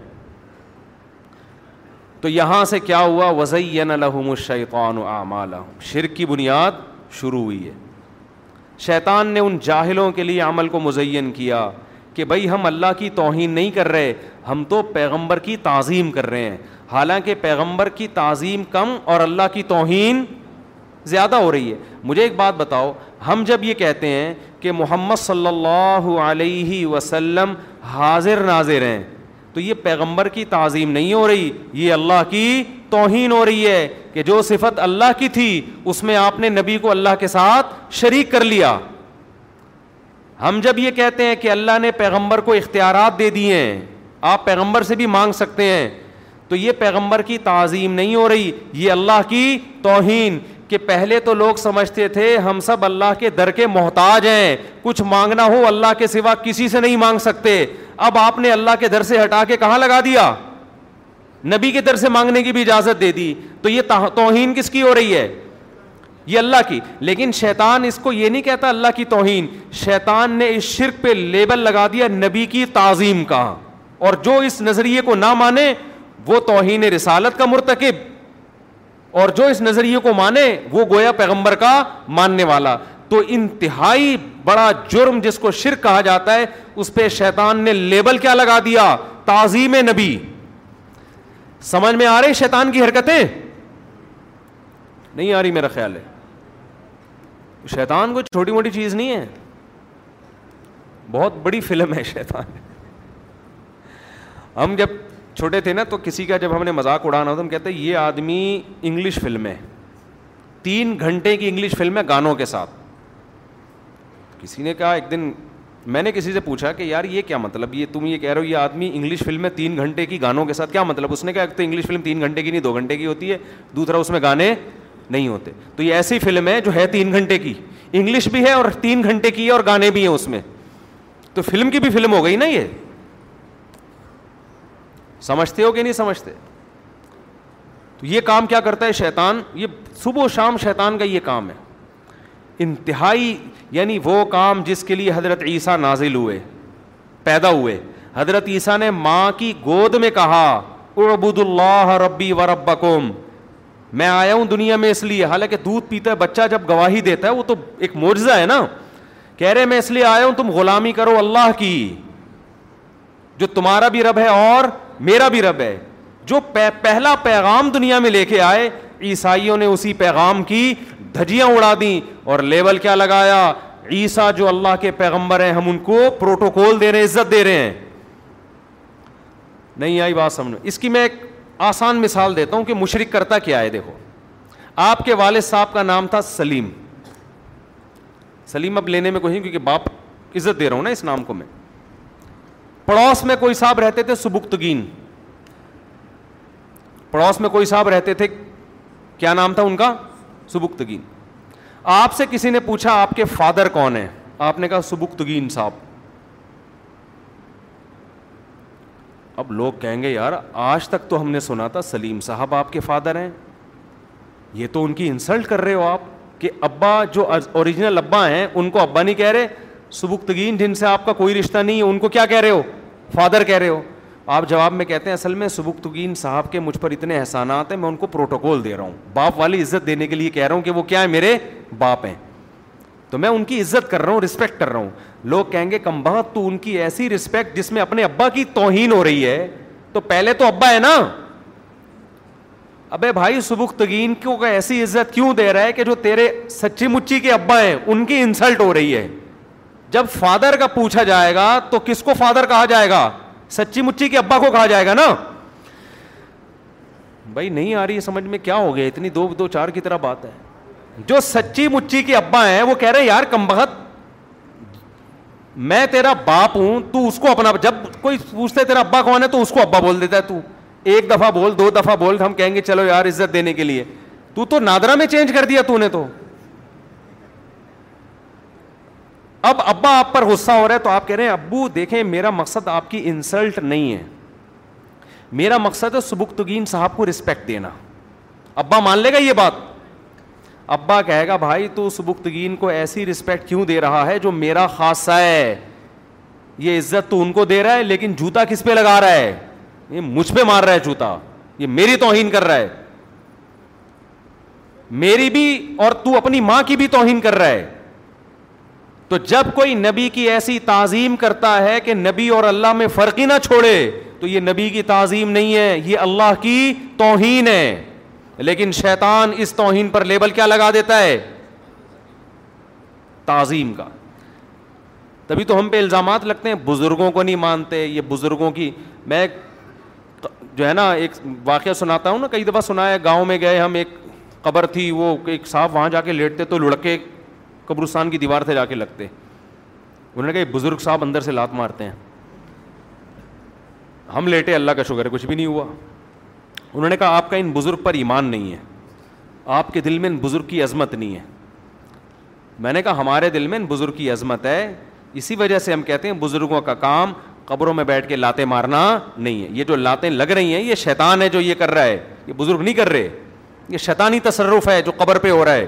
تو یہاں سے کیا ہوا وزین شیت شرک کی بنیاد شروع ہوئی ہے شیطان نے ان جاہلوں کے لیے عمل کو مزین کیا کہ بھائی ہم اللہ کی توہین نہیں کر رہے ہم تو پیغمبر کی تعظیم کر رہے ہیں حالانکہ پیغمبر کی تعظیم کم اور اللہ کی توہین زیادہ ہو رہی ہے مجھے ایک بات بتاؤ ہم جب یہ کہتے ہیں کہ محمد صلی اللہ علیہ وسلم حاضر ناظر ہیں تو یہ پیغمبر کی تعظیم نہیں ہو رہی یہ اللہ کی توہین ہو رہی ہے کہ جو صفت اللہ کی تھی اس میں آپ نے نبی کو اللہ کے ساتھ شریک کر لیا ہم جب یہ کہتے ہیں کہ اللہ نے پیغمبر کو اختیارات دے دیے ہیں آپ پیغمبر سے بھی مانگ سکتے ہیں تو یہ پیغمبر کی تعظیم نہیں ہو رہی یہ اللہ کی توہین کہ پہلے تو لوگ سمجھتے تھے ہم سب اللہ کے در کے محتاج ہیں کچھ مانگنا ہو اللہ کے سوا کسی سے نہیں مانگ سکتے اب آپ نے اللہ کے در سے ہٹا کے کہاں لگا دیا نبی کے در سے مانگنے کی بھی اجازت دے دی تو یہ توہین کس کی ہو رہی ہے یہ اللہ کی لیکن شیطان اس کو یہ نہیں کہتا اللہ کی توہین شیطان نے اس شرک پہ لیبل لگا دیا نبی کی تعظیم کا اور جو اس نظریے کو نہ مانے وہ توہین رسالت کا مرتکب اور جو اس نظریے کو مانے وہ گویا پیغمبر کا ماننے والا تو انتہائی بڑا جرم جس کو شرک کہا جاتا ہے اس پہ شیطان نے لیبل کیا لگا دیا تعظیم نبی سمجھ میں آ رہے شیطان کی حرکتیں نہیں آ رہی میرا خیال ہے شیطان کوئی چھوٹی موٹی چیز نہیں ہے بہت بڑی فلم ہے شیطان ہم جب چھوٹے تھے نا تو کسی کا جب ہم نے مذاق اڑانا ہو تو ہم کہتے ہیں یہ آدمی انگلش فلم ہے تین گھنٹے کی انگلش فلم ہے گانوں کے ساتھ کسی نے کہا ایک دن میں نے کسی سے پوچھا کہ یار یہ کیا مطلب یہ تم یہ کہہ رہے ہو یہ آدمی انگلش فلم میں تین گھنٹے کی گانوں کے ساتھ کیا مطلب اس نے کہا تو انگلش فلم تین گھنٹے کی نہیں دو گھنٹے کی ہوتی ہے دوسرا اس میں گانے نہیں ہوتے تو یہ ایسی فلم ہے جو ہے تین گھنٹے کی انگلش بھی ہے اور تین گھنٹے کی ہے اور گانے بھی ہیں اس میں تو فلم کی بھی فلم ہو گئی نا یہ سمجھتے ہو کہ نہیں سمجھتے تو یہ کام کیا کرتا ہے شیطان یہ صبح و شام شیطان کا یہ کام ہے انتہائی یعنی وہ کام جس کے لیے حضرت عیسیٰ نازل ہوئے پیدا ہوئے حضرت عیسیٰ نے ماں کی گود میں کہا اعبد اللہ ربی و ربکم میں آیا ہوں دنیا میں اس لیے حالانکہ دودھ پیتا ہے بچہ جب گواہی دیتا ہے وہ تو ایک معجزہ ہے نا کہہ رہے میں اس لیے آیا ہوں تم غلامی کرو اللہ کی جو تمہارا بھی رب ہے اور میرا بھی رب ہے جو پہلا پیغام دنیا میں لے کے آئے عیسائیوں نے اسی پیغام کی دھجیاں اڑا دیں اور لیبل کیا لگایا عیسا جو اللہ کے پیغمبر ہیں ہم ان کو پروٹوکول دے رہے ہیں عزت دے رہے ہیں نہیں آئی بات سمجھ اس کی میں ایک آسان مثال دیتا ہوں کہ مشرق کرتا کیا ہے دیکھو آپ کے والد صاحب کا نام تھا سلیم سلیم اب لینے میں کوئی کیونکہ باپ عزت دے رہا ہوں نا اس نام کو میں میں پڑوس کوئی صاحب رہتے تھے سبکتگین پڑوس میں کوئی صاحب رہتے تھے کیا نام تھا ان کا سبکتگین آپ سے کسی نے پوچھا آپ کے فادر کون ہے آپ نے کہا سبکتگین صاحب اب لوگ کہیں گے یار آج تک تو ہم نے سنا تھا سلیم صاحب آپ کے فادر ہیں یہ تو ان کی انسلٹ کر رہے ہو آپ کہ ابا جو اوریجنل ابا ہیں ان کو ابا نہیں کہہ رہے سبکتگین جن سے آپ کا کوئی رشتہ نہیں ہے ان کو کیا کہہ رہے ہو فادر کہہ رہے ہو آپ جواب میں کہتے ہیں اصل میں سبکتگین صاحب کے مجھ پر اتنے احسانات ہیں میں ان کو پروٹوکول دے رہا ہوں باپ والی عزت دینے کے لیے کہہ رہا ہوں کہ وہ کیا ہے میرے باپ ہیں تو میں ان کی عزت کر رہا ہوں رسپیکٹ کر رہا ہوں لوگ کہیں گے کمبا تو ان کی ایسی رسپیکٹ جس میں اپنے ابا کی توہین ہو رہی ہے تو پہلے تو ابا ہے نا ابے بھائی سبختگین کو ایسی عزت کیوں دے رہا ہے کہ جو تیرے سچی مچی کے ابا ہیں ان کی انسلٹ ہو رہی ہے جب فادر کا پوچھا جائے گا تو کس کو فادر کہا جائے گا سچی مچی کے ابا کو کہا جائے گا نا بھائی نہیں آ رہی سمجھ میں کیا ہو گیا اتنی دو دو چار کی طرح بات ہے جو سچی مچی کے ابا ہیں وہ کہہ رہے یار کمبخت میں تیرا باپ ہوں تو اس کو اپنا جب کوئی پوچھتے تیرا ابا کون ہے تو اس کو ابا بول دیتا ہے تو ایک دفعہ بول دو دفعہ بول ہم کہیں گے چلو یار عزت دینے کے لیے تو تو نادرا میں چینج کر دیا تو نے تو اب ابا آپ پر غصہ ہو رہا ہے تو آپ کہہ رہے ہیں ابو دیکھیں میرا مقصد آپ کی انسلٹ نہیں ہے میرا مقصد ہے سبکتگین صاحب کو رسپیکٹ دینا ابا مان لے گا یہ بات ابا کہے گا بھائی تو اس بختگین کو ایسی رسپیکٹ کیوں دے رہا ہے جو میرا خاصہ ہے یہ عزت تو ان کو دے رہا ہے لیکن جوتا کس پہ لگا رہا ہے یہ مجھ پہ مار رہا ہے جوتا یہ میری توہین کر رہا ہے میری بھی اور تو اپنی ماں کی بھی توہین کر رہا ہے تو جب کوئی نبی کی ایسی تعظیم کرتا ہے کہ نبی اور اللہ میں فرقی نہ چھوڑے تو یہ نبی کی تعظیم نہیں ہے یہ اللہ کی توہین ہے لیکن شیطان اس توہین پر لیبل کیا لگا دیتا ہے تعظیم کا تبھی تو ہم پہ الزامات لگتے ہیں بزرگوں کو نہیں مانتے یہ بزرگوں کی میں جو ہے نا ایک واقعہ سناتا ہوں نا کئی دفعہ سنا ہے گاؤں میں گئے ہم ایک قبر تھی وہ ایک صاحب وہاں جا کے لیٹتے تو لڑکے قبرستان کی دیوار سے جا کے لگتے انہوں نے کہا بزرگ صاحب اندر سے لات مارتے ہیں ہم لیٹے اللہ کا شکر ہے کچھ بھی نہیں ہوا انہوں نے کہا آپ کا ان بزرگ پر ایمان نہیں ہے آپ کے دل میں ان بزرگ کی عظمت نہیں ہے میں نے کہا ہمارے دل میں ان بزرگ کی عظمت ہے اسی وجہ سے ہم کہتے ہیں بزرگوں کا کام قبروں میں بیٹھ کے لاتیں مارنا نہیں ہے یہ جو لاتیں لگ رہی ہیں یہ شیطان ہے جو یہ کر رہا ہے یہ بزرگ نہیں کر رہے یہ شیطانی تصرف ہے جو قبر پہ ہو رہا ہے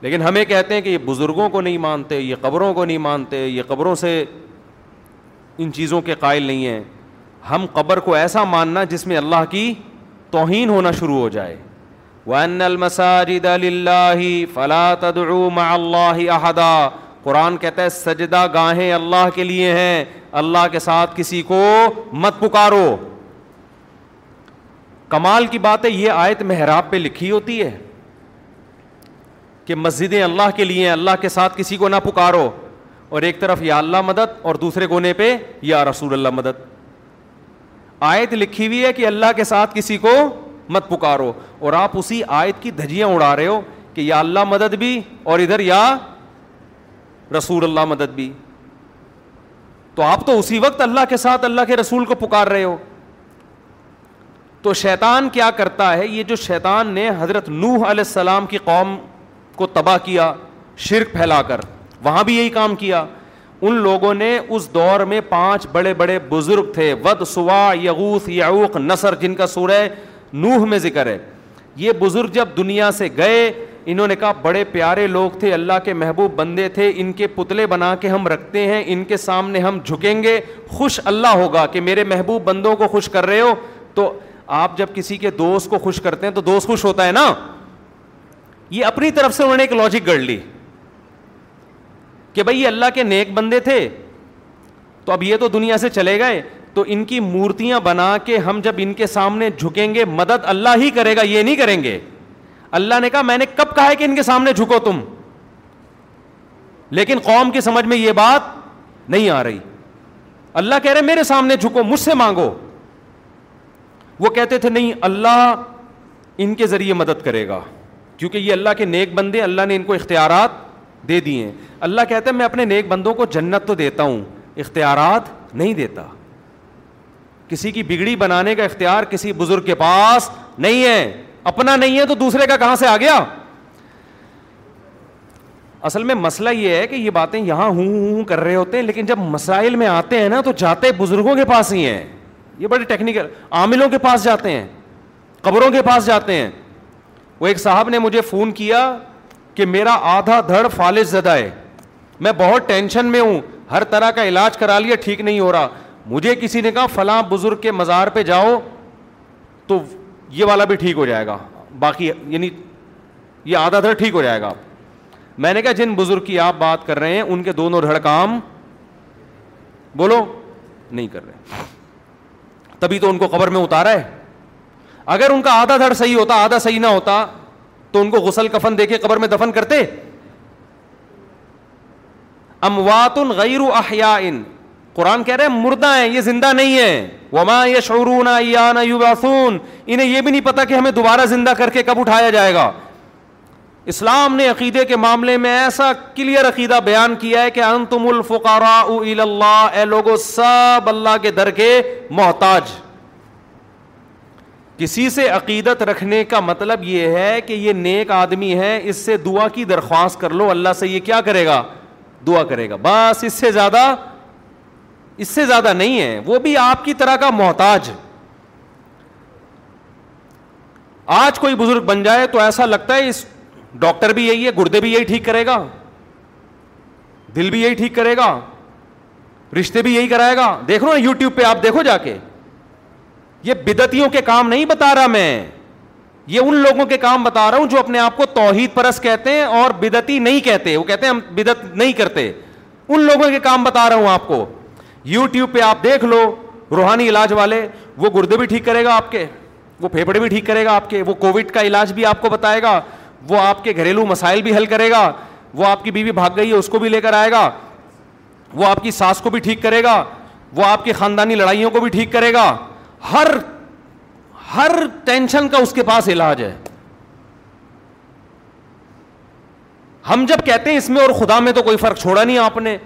لیکن ہمیں کہتے ہیں کہ یہ بزرگوں کو نہیں مانتے یہ قبروں کو نہیں مانتے یہ قبروں سے ان چیزوں کے قائل نہیں ہیں ہم قبر کو ایسا ماننا جس میں اللہ کی توہین ہونا شروع ہو جائے الْمَسَاجِدَ لِلَّهِ فلا تد مَعَ اللہ اہدا قرآن کہتا ہے سجدہ گاہیں اللہ کے لیے ہیں اللہ کے ساتھ کسی کو مت پکارو کمال کی بات ہے یہ آیت محراب پہ لکھی ہوتی ہے کہ مسجدیں اللہ کے لیے ہیں اللہ کے ساتھ کسی کو نہ پکارو اور ایک طرف یا اللہ مدد اور دوسرے کونے پہ یا رسول اللہ مدد آیت لکھی ہوئی ہے کہ اللہ کے ساتھ کسی کو مت پکارو اور آپ اسی آیت کی دھجیاں اڑا رہے ہو کہ یا اللہ مدد بھی اور ادھر یا رسول اللہ مدد بھی تو آپ تو اسی وقت اللہ کے ساتھ اللہ کے رسول کو پکار رہے ہو تو شیطان کیا کرتا ہے یہ جو شیطان نے حضرت نوح علیہ السلام کی قوم کو تباہ کیا شرک پھیلا کر وہاں بھی یہی کام کیا ان لوگوں نے اس دور میں پانچ بڑے بڑے بزرگ تھے ود سوا یغوث یعوق نصر جن کا سورہ نوح میں ذکر ہے یہ بزرگ جب دنیا سے گئے انہوں نے کہا بڑے پیارے لوگ تھے اللہ کے محبوب بندے تھے ان کے پتلے بنا کے ہم رکھتے ہیں ان کے سامنے ہم جھکیں گے خوش اللہ ہوگا کہ میرے محبوب بندوں کو خوش کر رہے ہو تو آپ جب کسی کے دوست کو خوش کرتے ہیں تو دوست خوش ہوتا ہے نا یہ اپنی طرف سے انہوں نے ایک لاجک گڑ لی کہ بھائی یہ اللہ کے نیک بندے تھے تو اب یہ تو دنیا سے چلے گئے تو ان کی مورتیاں بنا کے ہم جب ان کے سامنے جھکیں گے مدد اللہ ہی کرے گا یہ نہیں کریں گے اللہ نے کہا میں نے کب کہا ہے کہ ان کے سامنے جھکو تم لیکن قوم کی سمجھ میں یہ بات نہیں آ رہی اللہ کہہ رہے میرے سامنے جھکو مجھ سے مانگو وہ کہتے تھے نہیں اللہ ان کے ذریعے مدد کرے گا کیونکہ یہ اللہ کے نیک بندے اللہ نے ان کو اختیارات دے دیے اللہ کہتا ہے میں اپنے نیک بندوں کو جنت تو دیتا ہوں اختیارات نہیں دیتا کسی کی بگڑی بنانے کا اختیار کسی بزرگ کے پاس نہیں ہے اپنا نہیں ہے تو دوسرے کا کہاں سے آ گیا اصل میں مسئلہ یہ ہے کہ یہ باتیں یہاں ہوں ہوں کر رہے ہوتے ہیں لیکن جب مسائل میں آتے ہیں نا تو جاتے بزرگوں کے پاس ہی ہیں یہ بڑے ٹیکنیکل عاملوں کے پاس جاتے ہیں قبروں کے پاس جاتے ہیں وہ ایک صاحب نے مجھے فون کیا کہ میرا آدھا دھڑ فالج زدہ ہے میں بہت ٹینشن میں ہوں ہر طرح کا علاج کرا لیا ٹھیک نہیں ہو رہا مجھے کسی نے کہا فلاں بزرگ کے مزار پہ جاؤ تو یہ والا بھی ٹھیک ہو جائے گا باقی یعنی یہ آدھا دھڑ ٹھیک ہو جائے گا میں نے کہا جن بزرگ کی آپ بات کر رہے ہیں ان کے دونوں دھڑ کام بولو نہیں کر رہے تبھی تو ان کو قبر میں اتارا ہے اگر ان کا آدھا دھڑ صحیح ہوتا آدھا صحیح نہ ہوتا تو ان کو غسل کفن دے کے قبر میں دفن کرتے اموات غیر قرآن کہہ رہے ہیں مردہ ہیں یہ زندہ نہیں ہے وما یہ شورون انہیں یہ بھی نہیں پتا کہ ہمیں دوبارہ زندہ کر کے کب اٹھایا جائے گا اسلام نے عقیدے کے معاملے میں ایسا کلیئر عقیدہ بیان کیا ہے کہ انتم الفقراء الى اللہ اے لوگو سب اللہ کے در کے محتاج کسی سے عقیدت رکھنے کا مطلب یہ ہے کہ یہ نیک آدمی ہے اس سے دعا کی درخواست کر لو اللہ سے یہ کیا کرے گا دعا کرے گا بس اس سے زیادہ اس سے زیادہ نہیں ہے وہ بھی آپ کی طرح کا محتاج آج کوئی بزرگ بن جائے تو ایسا لگتا ہے اس ڈاکٹر بھی یہی ہے گردے بھی یہی ٹھیک کرے گا دل بھی یہی ٹھیک کرے گا رشتے بھی یہی کرائے گا دیکھ لو یو ٹیوب پہ آپ دیکھو جا کے یہ بدتیوں کے کام نہیں بتا رہا میں یہ ان لوگوں کے کام بتا رہا ہوں جو اپنے آپ کو توحید پرست کہتے ہیں اور بدتی نہیں کہتے وہ کہتے ہیں ہم بدت نہیں کرتے ان لوگوں کے کام بتا رہا ہوں آپ کو یو ٹیوب پہ آپ دیکھ لو روحانی علاج والے وہ گردے بھی ٹھیک کرے گا آپ کے وہ پھیپھڑے بھی ٹھیک کرے گا آپ کے وہ کووڈ کا علاج بھی آپ کو بتائے گا وہ آپ کے گھریلو مسائل بھی حل کرے گا وہ آپ کی بیوی بھاگ گئی ہے اس کو بھی لے کر آئے گا وہ آپ کی ساس کو بھی ٹھیک کرے گا وہ آپ کی خاندانی لڑائیوں کو بھی ٹھیک کرے گا ہر ہر ٹینشن کا اس کے پاس علاج ہے ہم جب کہتے ہیں اس میں اور خدا میں تو کوئی فرق چھوڑا نہیں آپ نے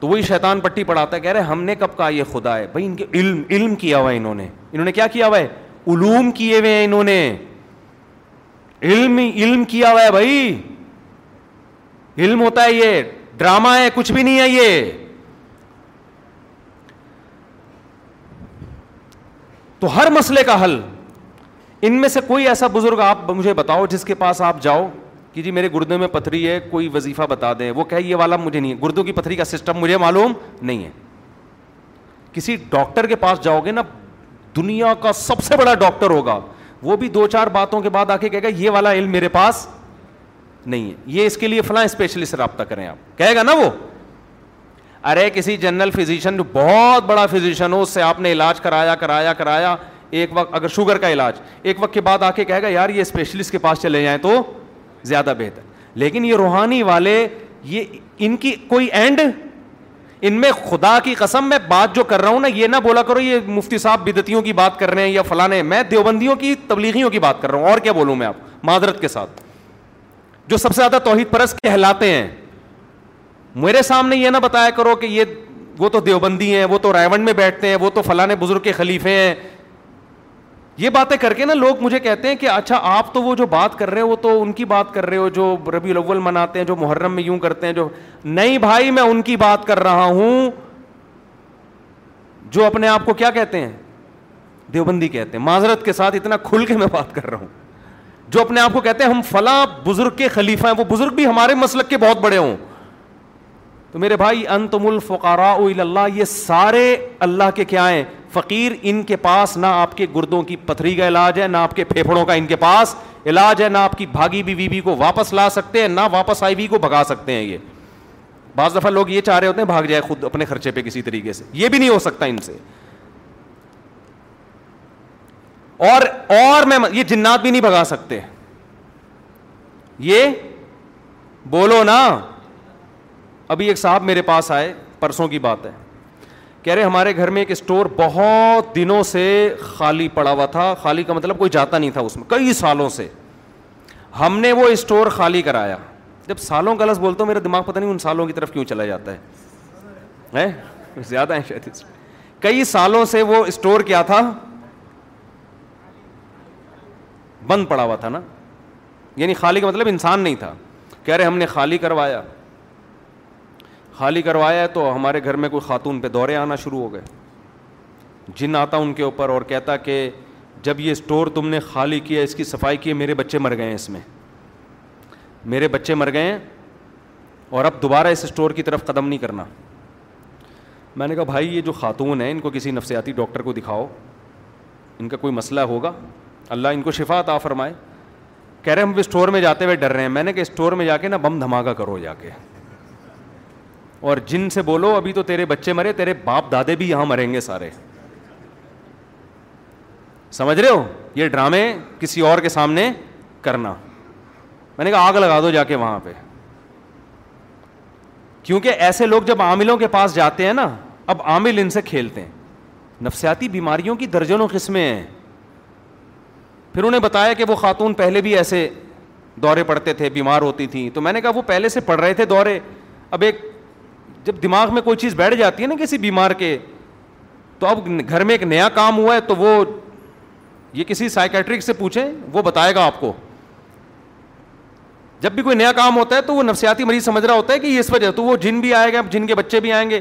تو وہی شیطان پٹی پڑھاتا ہے کہہ رہے ہم نے کب کہا یہ خدا ہے بھائی ان کے علم علم کیا ہوا ہے انہوں نے انہوں نے کیا کیا ہوا ہے علوم کیے ہوئے ہیں انہوں نے علم علم کیا ہوا ہے بھائی علم ہوتا ہے یہ ڈرامہ ہے کچھ بھی نہیں ہے یہ تو ہر مسئلے کا حل ان میں سے کوئی ایسا بزرگ آپ مجھے بتاؤ جس کے پاس آپ جاؤ کہ جی میرے گردے میں پتھری ہے کوئی وظیفہ بتا دیں وہ کہہ یہ والا مجھے نہیں ہے گردوں کی پتھری کا سسٹم مجھے معلوم نہیں ہے کسی ڈاکٹر کے پاس جاؤ گے نا دنیا کا سب سے بڑا ڈاکٹر ہوگا وہ بھی دو چار باتوں کے بعد آ کے کہے گا یہ والا علم میرے پاس نہیں ہے یہ اس کے لیے فلاں اسپیشلسٹ رابطہ کریں آپ کہے گا نا وہ ارے کسی جنرل فزیشین جو بہت بڑا فزیشین ہو اس سے آپ نے علاج کرایا کرایا کرایا ایک وقت اگر شوگر کا علاج ایک وقت کے بعد آ کے کہے گا یار یہ اسپیشلسٹ کے پاس چلے جائیں تو زیادہ بہتر لیکن یہ روحانی والے یہ ان کی کوئی اینڈ ان میں خدا کی قسم میں بات جو کر رہا ہوں نا یہ نہ بولا کرو یہ مفتی صاحب بدتیوں کی بات کر رہے ہیں یا فلاں میں دیوبندیوں کی تبلیغیوں کی بات کر رہا ہوں اور کیا بولوں میں آپ معذرت کے ساتھ جو سب سے زیادہ توحید پرست کہلاتے ہیں میرے سامنے یہ نہ بتایا کرو کہ یہ وہ تو دیوبندی ہیں وہ تو رائے میں بیٹھتے ہیں وہ تو فلاں بزرگ کے خلیفے ہیں یہ باتیں کر کے نا لوگ مجھے کہتے ہیں کہ اچھا آپ تو وہ جو بات کر رہے وہ تو ان کی بات کر رہے ہو جو ربی الاول مناتے ہیں جو محرم میں یوں کرتے ہیں جو نہیں بھائی میں ان کی بات کر رہا ہوں جو اپنے آپ کو کیا کہتے ہیں دیوبندی کہتے ہیں معذرت کے ساتھ اتنا کھل کے میں بات کر رہا ہوں جو اپنے آپ کو کہتے ہیں ہم فلاں بزرگ کے خلیفہ ہیں وہ بزرگ بھی ہمارے مسلک کے بہت بڑے ہوں تو میرے بھائی انتم الفقارا اللہ یہ سارے اللہ کے کیا ہیں فقیر ان کے پاس نہ آپ کے گردوں کی پتھری کا علاج ہے نہ آپ کے پھیپھڑوں کا ان کے پاس علاج ہے نہ آپ کی بھاگی بھی بی کو واپس لا سکتے ہیں نہ واپس آئی بی کو بھگا سکتے ہیں یہ بعض دفعہ لوگ یہ چاہ رہے ہوتے ہیں بھاگ جائے خود اپنے خرچے پہ کسی طریقے سے یہ بھی نہیں ہو سکتا ان سے اور اور میں یہ جنات بھی نہیں بھگا سکتے یہ بولو نا ابھی ایک صاحب میرے پاس آئے پرسوں کی بات ہے کہہ رہے ہمارے گھر میں ایک اسٹور بہت دنوں سے خالی پڑا ہوا تھا خالی کا مطلب کوئی جاتا نہیں تھا اس میں کئی سالوں سے ہم نے وہ اسٹور خالی کرایا جب سالوں کا لفظ بولتا ہوں میرا دماغ پتہ نہیں ان سالوں کی طرف کیوں چلا جاتا ہے زیادہ ہیں شاید کئی سالوں سے وہ اسٹور کیا تھا بند پڑا ہوا تھا نا یعنی خالی کا مطلب انسان نہیں تھا کہہ رہے ہم نے خالی کروایا خالی کروایا ہے تو ہمارے گھر میں کوئی خاتون پہ دورے آنا شروع ہو گئے جن آتا ان کے اوپر اور کہتا کہ جب یہ اسٹور تم نے خالی کیا اس کی صفائی کی میرے بچے مر گئے ہیں اس میں میرے بچے مر گئے ہیں اور اب دوبارہ اس اسٹور کی طرف قدم نہیں کرنا میں نے کہا بھائی یہ جو خاتون ہیں ان کو کسی نفسیاتی ڈاکٹر کو دکھاؤ ان کا کوئی مسئلہ ہوگا اللہ ان کو شفا عطا فرمائے کہہ رہے ہیں ہم اسٹور میں جاتے ہوئے ڈر رہے ہیں میں نے کہا اسٹور میں جا کے نا بم دھماکہ کرو جا کے اور جن سے بولو ابھی تو تیرے بچے مرے تیرے باپ دادے بھی یہاں مریں گے سارے سمجھ رہے ہو یہ ڈرامے کسی اور کے سامنے کرنا میں نے کہا آگ لگا دو جا کے وہاں پہ کیونکہ ایسے لوگ جب عاملوں کے پاس جاتے ہیں نا اب عامل ان سے کھیلتے ہیں نفسیاتی بیماریوں کی درجنوں قسمیں ہیں پھر انہیں بتایا کہ وہ خاتون پہلے بھی ایسے دورے پڑتے تھے بیمار ہوتی تھیں تو میں نے کہا وہ پہلے سے پڑھ رہے تھے دورے اب ایک جب دماغ میں کوئی چیز بیٹھ جاتی ہے نا کسی بیمار کے تو اب گھر میں ایک نیا کام ہوا ہے تو وہ یہ کسی سائیکیٹرک سے پوچھیں وہ بتائے گا آپ کو جب بھی کوئی نیا کام ہوتا ہے تو وہ نفسیاتی مریض سمجھ رہا ہوتا ہے کہ یہ اس وجہ تو وہ جن بھی آئے گا جن کے بچے بھی آئیں گے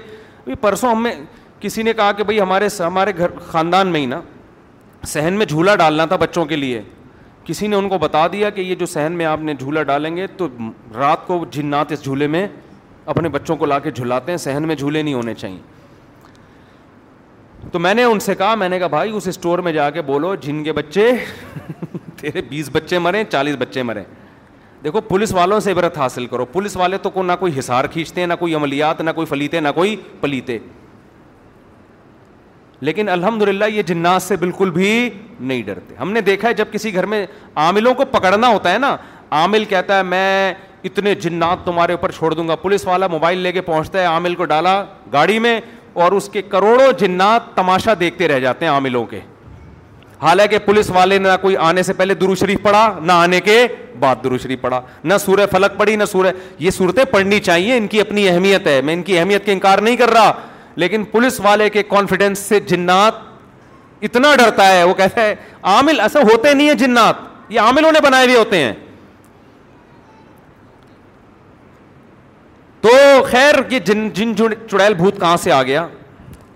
پرسوں ہمیں کسی نے کہا کہ بھائی ہمارے ہمارے گھر خاندان میں ہی نا صحن میں جھولا ڈالنا تھا بچوں کے لیے کسی نے ان کو بتا دیا کہ یہ جو صحن میں آپ نے جھولا ڈالیں گے تو رات کو جنات اس جھولے میں اپنے بچوں کو لا کے جھلاتے ہیں صحن میں جھولے نہیں ہونے چاہیے تو میں نے ان سے کہا میں نے کہا بھائی اس اسٹور میں جا کے بولو جن کے بچے تیرے بیس بچے مریں چالیس بچے مریں دیکھو پولیس والوں سے عبرت حاصل کرو پولیس والے تو کو نہ کوئی حصار کھینچتے ہیں نہ کوئی عملیات نہ کوئی فلیتے نہ کوئی پلیتے لیکن الحمد للہ یہ جنات سے بالکل بھی نہیں ڈرتے ہم نے دیکھا ہے جب کسی گھر میں عاملوں کو پکڑنا ہوتا ہے نا عامل کہتا ہے میں اتنے جنات تمہارے اوپر چھوڑ دوں گا پولیس والا موبائل لے کے پہنچتا ہے عامل کو ڈالا گاڑی میں اور اس کے کروڑوں جنات تماشا دیکھتے رہ جاتے ہیں عاملوں کے حالانکہ پولیس والے نہ کوئی آنے سے پہلے درو شریف پڑھا نہ آنے کے بعد درو شریف پڑھا نہ سورہ فلک پڑی نہ سورہ یہ صورتیں پڑھنی چاہیے ان کی اپنی اہمیت ہے میں ان کی اہمیت کے انکار نہیں کر رہا لیکن پولیس والے کے کانفیڈینس سے جنات اتنا ڈرتا ہے وہ کہتا ہے عامل ایسے ہوتے نہیں ہیں جنات یہ عاملوں نے بنائے ہوئے ہوتے ہیں تو خیر یہ جن جن چڑیل بھوت کہاں سے آ گیا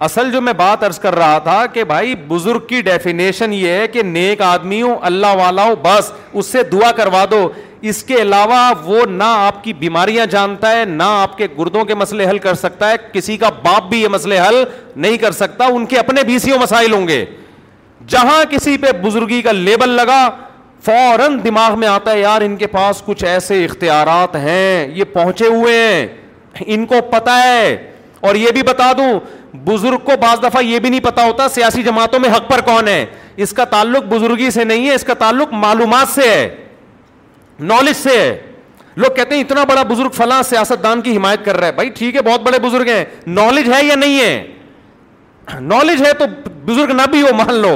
اصل جو میں بات ارض کر رہا تھا کہ بھائی بزرگ کی ڈیفینیشن یہ ہے کہ نیک آدمی ہوں اللہ والا ہوں بس اس سے دعا کروا دو اس کے علاوہ وہ نہ آپ کی بیماریاں جانتا ہے نہ آپ کے گردوں کے مسئلے حل کر سکتا ہے کسی کا باپ بھی یہ مسئلے حل نہیں کر سکتا ان کے اپنے بھی سیوں مسائل ہوں گے جہاں کسی پہ بزرگی کا لیبل لگا فوراً دماغ میں آتا ہے یار ان کے پاس کچھ ایسے اختیارات ہیں یہ پہنچے ہوئے ہیں ان کو پتا ہے اور یہ بھی بتا دوں بزرگ کو بعض دفعہ یہ بھی نہیں پتا ہوتا سیاسی جماعتوں میں حق پر کون ہے اس کا تعلق بزرگی سے نہیں ہے اس کا تعلق معلومات سے ہے نالج سے ہے لوگ کہتے ہیں اتنا بڑا بزرگ فلاں سیاست دان کی حمایت کر رہا ہے بھائی ٹھیک ہے بہت بڑے بزرگ ہیں نالج ہے یا نہیں ہے نالج ہے تو بزرگ نہ بھی ہو مان لو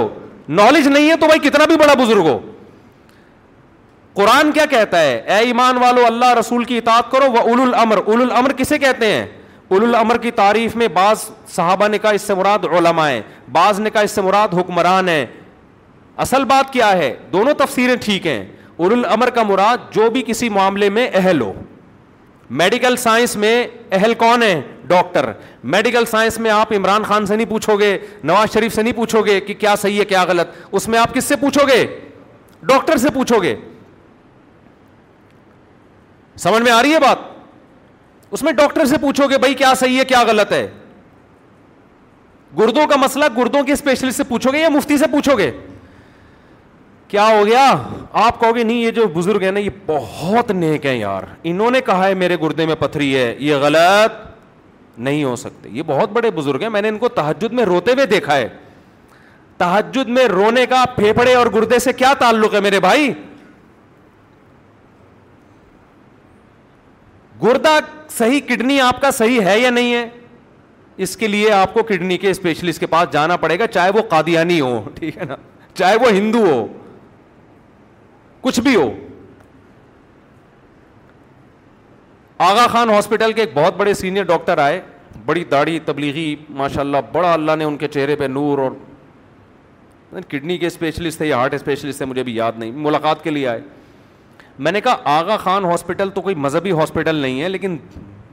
نالج نہیں ہے تو بھائی کتنا بھی بڑا بزرگ ہو قرآن کیا کہتا ہے اے ایمان والو اللہ رسول کی اطاعت کرو وہ اول المر اول المر کسے کہتے ہیں اول المر کی تعریف میں بعض صحابہ نے کہا اس سے مراد علماء ہیں بعض نے کہا اس سے مراد حکمران ہیں اصل بات کیا ہے دونوں تفسیریں ٹھیک ہیں اول الامر کا مراد جو بھی کسی معاملے میں اہل ہو میڈیکل سائنس میں اہل کون ہے ڈاکٹر میڈیکل سائنس میں آپ عمران خان سے نہیں پوچھو گے نواز شریف سے نہیں پوچھو گے کہ کیا صحیح ہے کیا غلط اس میں آپ کس سے پوچھو گے ڈاکٹر سے پوچھو گے سمجھ میں آ رہی ہے بات اس میں ڈاکٹر سے پوچھو گے بھائی کیا صحیح ہے کیا غلط ہے گردوں کا مسئلہ گردوں کے اسپیشلسٹ سے پوچھو گے یا مفتی سے پوچھو گے کیا ہو گیا آپ کہو گے نہیں یہ جو بزرگ ہیں نا یہ بہت نیک ہیں یار انہوں نے کہا ہے میرے گردے میں پتھری ہے یہ غلط نہیں ہو سکتے یہ بہت بڑے بزرگ ہیں میں نے ان کو تحجد میں روتے ہوئے دیکھا ہے تحجد میں رونے کا پھیپھڑے اور گردے سے کیا تعلق ہے میرے بھائی گردہ صحیح کڈنی آپ کا صحیح ہے یا نہیں ہے اس کے لیے آپ کو کڈنی کے اسپیشلسٹ کے پاس جانا پڑے گا چاہے وہ قادیانی ہو ٹھیک ہے نا چاہے وہ ہندو ہو کچھ بھی ہو آغا خان ہاسپٹل کے ایک بہت بڑے سینئر ڈاکٹر آئے بڑی داڑھی تبلیغی ماشاء اللہ بڑا اللہ نے ان کے چہرے پہ نور اور کڈنی کے اسپیشلسٹ تھے یا ہارٹ اسپیشلسٹ تھے مجھے بھی یاد نہیں ملاقات کے لیے آئے میں نے کہا آغا خان ہاسپٹل تو کوئی مذہبی ہاسپٹل نہیں ہے لیکن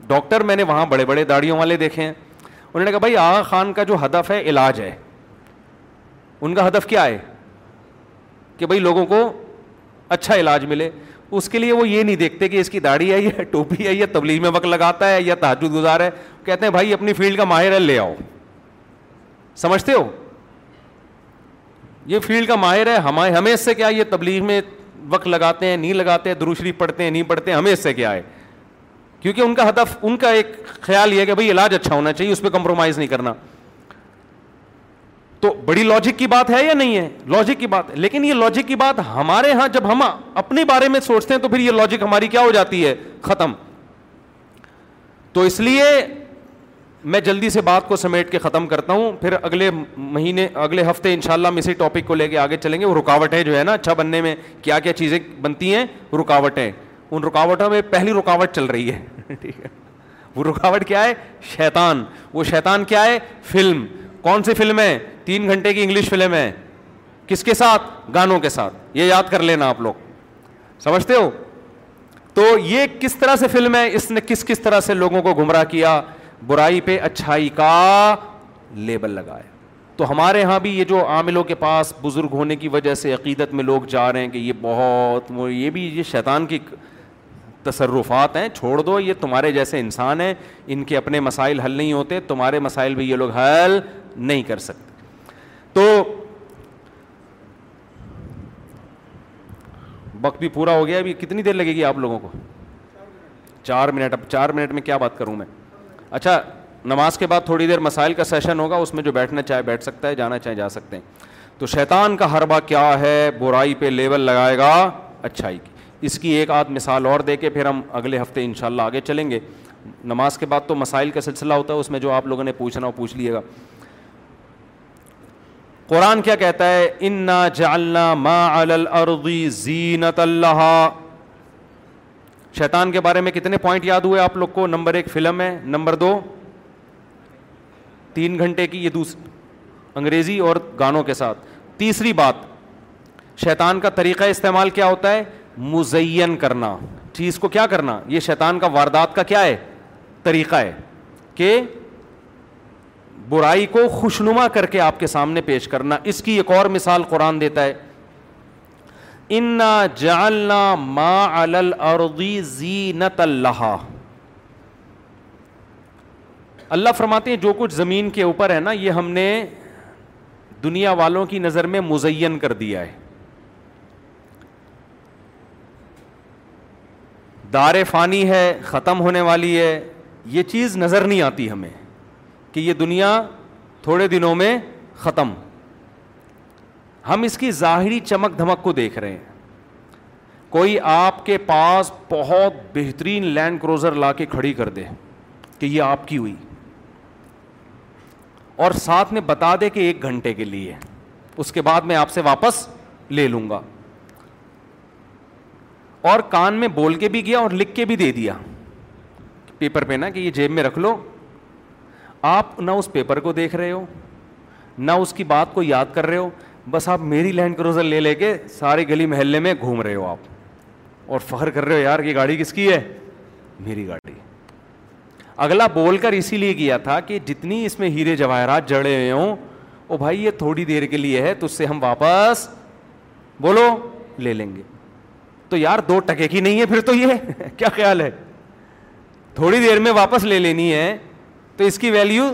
ڈاکٹر میں نے وہاں بڑے بڑے داڑھیوں والے دیکھے ہیں انہوں نے کہا بھائی آغا خان کا جو ہدف ہے علاج ہے ان کا ہدف کیا ہے کہ بھائی لوگوں کو اچھا علاج ملے اس کے لیے وہ یہ نہیں دیکھتے کہ اس کی داڑھی ہے یا ٹوپی ہے یا تبلیغ میں وقت لگاتا ہے یا تحجد گزار ہے کہتے ہیں بھائی اپنی فیلڈ کا ماہر ہے لے آؤ سمجھتے ہو یہ فیلڈ کا ماہر ہے ہمیں اس سے کیا یہ تبلیغ میں وقت لگاتے ہیں نہیں لگاتے ہیں دروشری پڑھتے ہیں نہیں پڑھتے ہیں ہمیں اس سے کیا ہے کیونکہ ان کا ہدف ان کا ایک خیال یہ ہے کہ بھائی علاج اچھا ہونا چاہیے اس پہ کمپرومائز نہیں کرنا تو بڑی لاجک کی بات ہے یا نہیں ہے لاجک کی بات ہے لیکن یہ لاجک کی بات ہمارے ہاں جب ہم اپنے بارے میں سوچتے ہیں تو پھر یہ لاجک ہماری کیا ہو جاتی ہے ختم تو اس لیے میں جلدی سے بات کو سمیٹ کے ختم کرتا ہوں پھر اگلے مہینے اگلے ہفتے ان شاء اللہ ہم اسی ٹاپک کو لے کے آگے چلیں گے وہ رکاوٹیں جو ہے نا اچھا بننے میں کیا کیا چیزیں بنتی ہیں رکاوٹیں ان رکاوٹوں میں پہلی رکاوٹ چل رہی ہے ٹھیک ہے وہ رکاوٹ کیا ہے شیطان وہ شیطان کیا ہے فلم کون سی فلم ہے تین گھنٹے کی انگلش فلم ہے کس کے ساتھ گانوں کے ساتھ یہ یاد کر لینا آپ لوگ سمجھتے ہو تو یہ کس طرح سے فلم ہے اس نے کس کس طرح سے لوگوں کو گمراہ کیا برائی پہ اچھائی کا لیبل لگایا تو ہمارے ہاں بھی یہ جو عاملوں کے پاس بزرگ ہونے کی وجہ سے عقیدت میں لوگ جا رہے ہیں کہ یہ بہت یہ بھی یہ شیطان کی تصرفات ہیں چھوڑ دو یہ تمہارے جیسے انسان ہیں ان کے اپنے مسائل حل نہیں ہوتے تمہارے مسائل بھی یہ لوگ حل نہیں کر سکتے تو وقت بھی پورا ہو گیا ابھی کتنی دیر لگے گی آپ لوگوں کو چار منٹ اب چار منٹ میں کیا بات کروں میں اچھا نماز کے بعد تھوڑی دیر مسائل کا سیشن ہوگا اس میں جو بیٹھنا چاہے بیٹھ سکتا ہے جانا چاہے جا سکتے ہیں تو شیطان کا حربہ کیا ہے برائی پہ لیول لگائے گا اچھائی کی اس کی ایک آدھ مثال اور دے کے پھر ہم اگلے ہفتے ان آگے چلیں گے نماز کے بعد تو مسائل کا سلسلہ ہوتا ہے اس میں جو آپ لوگوں نے پوچھنا وہ پوچھ لیے گا قرآن کیا کہتا ہے زینت اللہ شیطان کے بارے میں کتنے پوائنٹ یاد ہوئے آپ لوگ کو نمبر ایک فلم ہے نمبر دو تین گھنٹے کی یہ دوسری انگریزی اور گانوں کے ساتھ تیسری بات شیطان کا طریقہ استعمال کیا ہوتا ہے مزین کرنا چیز کو کیا کرنا یہ شیطان کا واردات کا کیا ہے طریقہ ہے کہ برائی کو خوشنما کر کے آپ کے سامنے پیش کرنا اس کی ایک اور مثال قرآن دیتا ہے انا جعلنا ما زینت اللہ اللہ فرماتے ہیں جو کچھ زمین کے اوپر ہے نا یہ ہم نے دنیا والوں کی نظر میں مزین کر دیا ہے دار فانی ہے ختم ہونے والی ہے یہ چیز نظر نہیں آتی ہمیں کہ یہ دنیا تھوڑے دنوں میں ختم ہم اس کی ظاہری چمک دھمک کو دیکھ رہے ہیں کوئی آپ کے پاس بہت بہترین لینڈ کروزر لا کے کھڑی کر دے کہ یہ آپ کی ہوئی اور ساتھ میں بتا دے کہ ایک گھنٹے کے لیے اس کے بعد میں آپ سے واپس لے لوں گا اور کان میں بول کے بھی گیا اور لکھ کے بھی دے دیا پیپر پہ نا کہ یہ جیب میں رکھ لو آپ نہ اس پیپر کو دیکھ رہے ہو نہ اس کی بات کو یاد کر رہے ہو بس آپ میری لینڈ کروزر لے لے کے سارے گلی محلے میں گھوم رہے ہو آپ اور فخر کر رہے ہو یار یہ گاڑی کس کی ہے میری گاڑی اگلا بول کر اسی لیے کیا تھا کہ جتنی اس میں ہیرے جواہرات جڑے ہوئے ہوں وہ بھائی یہ تھوڑی دیر کے لیے ہے تو اس سے ہم واپس بولو لے لیں گے تو یار دو ٹکے کی نہیں ہے پھر تو یہ کیا خیال ہے تھوڑی دیر میں واپس لے لینی ہے تو اس کی ویلیو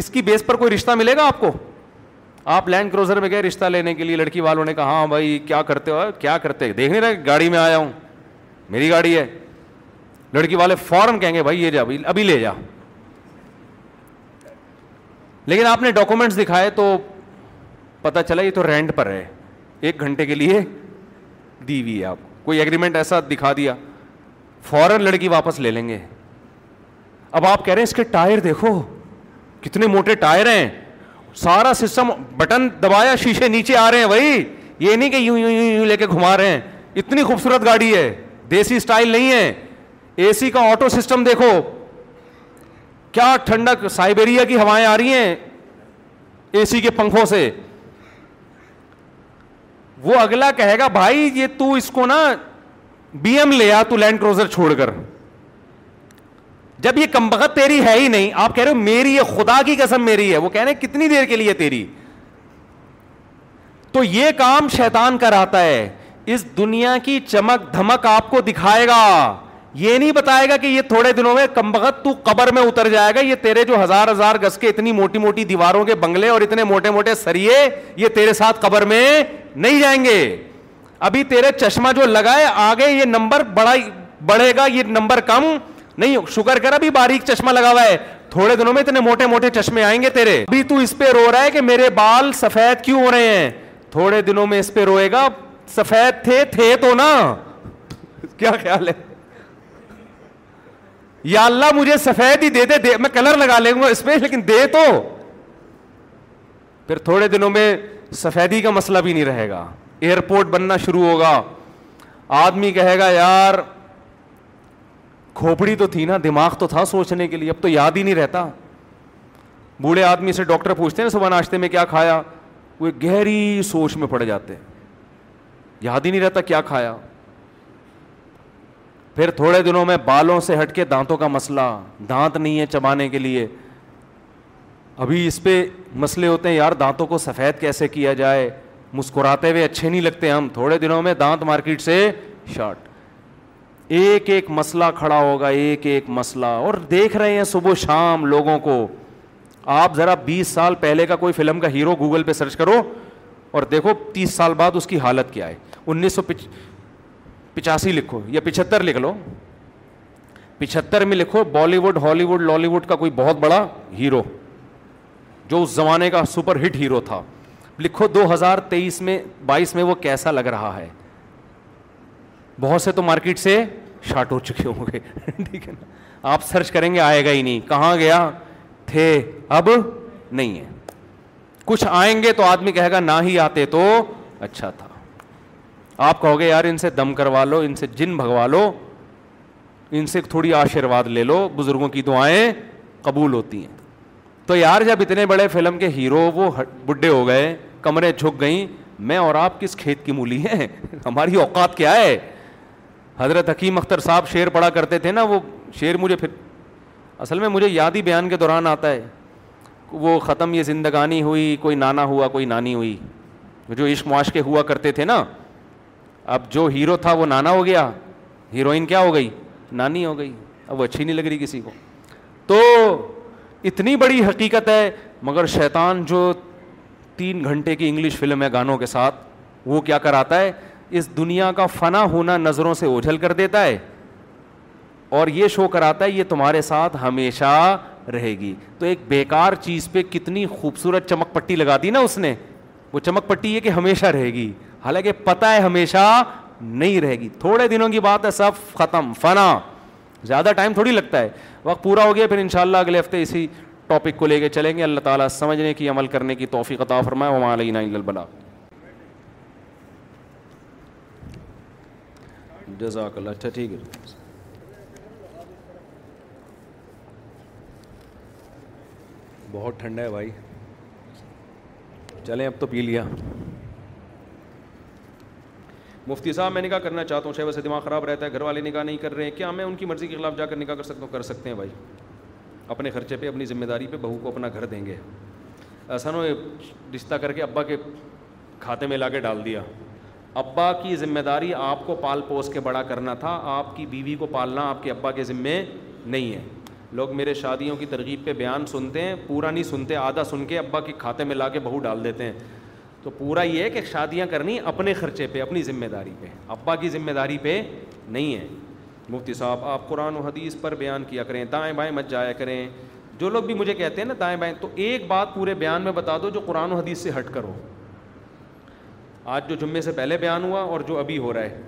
اس کی بیس پر کوئی رشتہ ملے گا آپ کو آپ لینڈ کروزر میں گئے رشتہ لینے کے لیے لڑکی والوں نے کہا ہاں بھائی کیا کرتے ہو کیا کرتے دیکھ نہیں رہے گاڑی میں آیا ہوں میری گاڑی ہے لڑکی والے فوراً کہیں گے بھائی یہ جا ابھی لے جا لیکن آپ نے ڈاکومنٹس دکھائے تو پتہ چلا یہ تو رینٹ پر ہے ایک گھنٹے کے لیے دی ہوئی ہے آپ کوئی اگریمنٹ ایسا دکھا دیا فوراً لڑکی واپس لے لیں گے اب آپ کہہ رہے ہیں اس کے ٹائر دیکھو کتنے موٹے ٹائر ہیں سارا سسٹم بٹن دبایا شیشے نیچے آ رہے ہیں بھائی یہ نہیں کہ یوں یوں یوں یوں لے کے گھما رہے ہیں اتنی خوبصورت گاڑی ہے دیسی اسٹائل نہیں ہے اے سی کا آٹو سسٹم دیکھو کیا ٹھنڈک سائبیریا کی ہوائیں آ رہی ہیں اے سی کے پنکھوں سے وہ اگلا کہے گا بھائی یہ تو اس کو نا بی ایم لے آ تو لینڈ کروزر چھوڑ کر جب یہ کمبگت تیری ہے ہی نہیں آپ کہہ رہے ہو میری خدا کی قسم میری ہے وہ کہہ رہے کتنی دیر کے لیے تیری تو یہ کام شیتان کراتا ہے اس دنیا کی چمک دھمک آپ کو دکھائے گا یہ نہیں بتائے گا کہ یہ تھوڑے دنوں میں تو قبر میں اتر جائے گا یہ تیرے جو ہزار ہزار گز کے اتنی موٹی موٹی دیواروں کے بنگلے اور اتنے موٹے موٹے سریے یہ تیرے ساتھ قبر میں نہیں جائیں گے ابھی تیرے چشمہ جو لگائے آگے یہ نمبر بڑا بڑھے گا یہ نمبر کم نہیں شوگر کا ابھی باریک چشمہ لگا ہوا ہے تھوڑے دنوں میں اتنے موٹے موٹے چشمے آئیں گے تیرے ابھی تو اس پہ رو رہا ہے کہ میرے بال سفید کیوں ہو رہے ہیں تھوڑے دنوں میں اس پہ روئے گا سفید تھے تھے تو نا کیا خیال ہے یا اللہ مجھے سفید ہی دے دے, دے میں کلر لگا لوں گا اس پہ لیکن دے تو پھر تھوڑے دنوں میں سفیدی کا مسئلہ بھی نہیں رہے گا ایئرپورٹ بننا شروع ہوگا آدمی کہے گا یار کھوپڑی تو تھی نا دماغ تو تھا سوچنے کے لیے اب تو یاد ہی نہیں رہتا بوڑھے آدمی سے ڈاکٹر پوچھتے ہیں صبح ناشتے میں کیا کھایا وہ گہری سوچ میں پڑ جاتے یاد ہی نہیں رہتا کیا کھایا پھر تھوڑے دنوں میں بالوں سے ہٹ کے دانتوں کا مسئلہ دانت نہیں ہے چبانے کے لیے ابھی اس پہ مسئلے ہوتے ہیں یار دانتوں کو سفید کیسے کیا جائے مسکراتے ہوئے اچھے نہیں لگتے ہم تھوڑے دنوں میں دانت مارکیٹ سے شارٹ ایک ایک مسئلہ کھڑا ہوگا ایک ایک مسئلہ اور دیکھ رہے ہیں صبح شام لوگوں کو آپ ذرا بیس سال پہلے کا کوئی فلم کا ہیرو گوگل پہ سرچ کرو اور دیکھو تیس سال بعد اس کی حالت کیا ہے انیس سو پچاسی لکھو یا پچہتر لکھ لو پچہتر میں لکھو بالی would Hollywood lolly would کا کوئی بہت بڑا ہیرو جو اس زمانے کا سپر ہٹ ہیرو تھا لکھو دو ہزار تیئیس میں بائیس میں وہ کیسا لگ رہا ہے بہت سے تو مارکیٹ سے شارٹ ہو چکے ہوں گے ٹھیک ہے نا آپ سرچ کریں گے آئے گا ہی نہیں کہاں گیا تھے اب نہیں ہے کچھ آئیں گے تو آدمی کہے گا نہ ہی آتے تو اچھا تھا آپ کہو گے یار ان سے دم کروا لو ان سے جن بھگوا لو ان سے تھوڑی آشیرواد لے لو بزرگوں کی دعائیں قبول ہوتی ہیں تو یار جب اتنے بڑے فلم کے ہیرو وہ بڈھے ہو گئے کمرے جھک گئیں میں اور آپ کس کھیت کی مولی ہیں ہماری اوقات کیا ہے حضرت حکیم اختر صاحب شعر پڑھا کرتے تھے نا وہ شعر مجھے پھر اصل میں مجھے یاد ہی بیان کے دوران آتا ہے وہ ختم یہ زندگانی ہوئی کوئی نانا ہوا کوئی نانی ہوئی جو عشق معاشقے ہوا کرتے تھے نا اب جو ہیرو تھا وہ نانا ہو گیا ہیروئن کیا ہو گئی نانی ہو گئی اب وہ اچھی نہیں لگ رہی کسی کو تو اتنی بڑی حقیقت ہے مگر شیطان جو تین گھنٹے کی انگلش فلم ہے گانوں کے ساتھ وہ کیا کراتا ہے اس دنیا کا فنا ہونا نظروں سے اوجھل کر دیتا ہے اور یہ شو کراتا ہے یہ تمہارے ساتھ ہمیشہ رہے گی تو ایک بیکار چیز پہ کتنی خوبصورت چمک پٹی لگا دی نا اس نے وہ چمک پٹی یہ کہ ہمیشہ رہے گی حالانکہ پتہ ہے ہمیشہ نہیں رہے گی تھوڑے دنوں کی بات ہے سب ختم فنا زیادہ ٹائم تھوڑی لگتا ہے وقت پورا ہو گیا پھر انشاءاللہ اگلے ہفتے اسی ٹاپک کو لے کے چلیں گے اللہ تعالیٰ سمجھنے کی عمل کرنے کی توفیق عطا فرمائے وماعلین جزاک اللہ اچھا ٹھیک ہے بہت ٹھنڈا ہے بھائی چلیں اب تو پی لیا مفتی صاحب میں نکاح کرنا چاہتا ہوں شاید ویسے دماغ خراب رہتا ہے گھر والے نکاح نہیں کر رہے ہیں کیا میں ان کی مرضی کے خلاف جا کر نکاح کر سکتا ہوں کر سکتے ہیں بھائی اپنے خرچے پہ اپنی ذمہ داری پہ بہو کو اپنا گھر دیں گے ایسا نہ رشتہ کر کے ابا کے کھاتے میں لا کے ڈال دیا ابا کی ذمہ داری آپ کو پال پوس کے بڑا کرنا تھا آپ کی بیوی کو پالنا آپ کے ابا کے ذمے نہیں ہے لوگ میرے شادیوں کی ترغیب پہ بیان سنتے ہیں پورا نہیں سنتے آدھا سن کے ابا کے کھاتے میں لا کے بہو ڈال دیتے ہیں تو پورا یہ ہے کہ شادیاں کرنی اپنے خرچے پہ اپنی ذمہ داری پہ ابا کی ذمہ داری پہ نہیں ہے مفتی صاحب آپ قرآن و حدیث پر بیان کیا کریں دائیں بائیں مت جایا کریں جو لوگ بھی مجھے کہتے ہیں نا دائیں بائیں تو ایک بات پورے بیان میں بتا دو جو قرآن و حدیث سے ہٹ کرو آج جو جمعے سے پہلے بیان ہوا اور جو ابھی ہو رہا ہے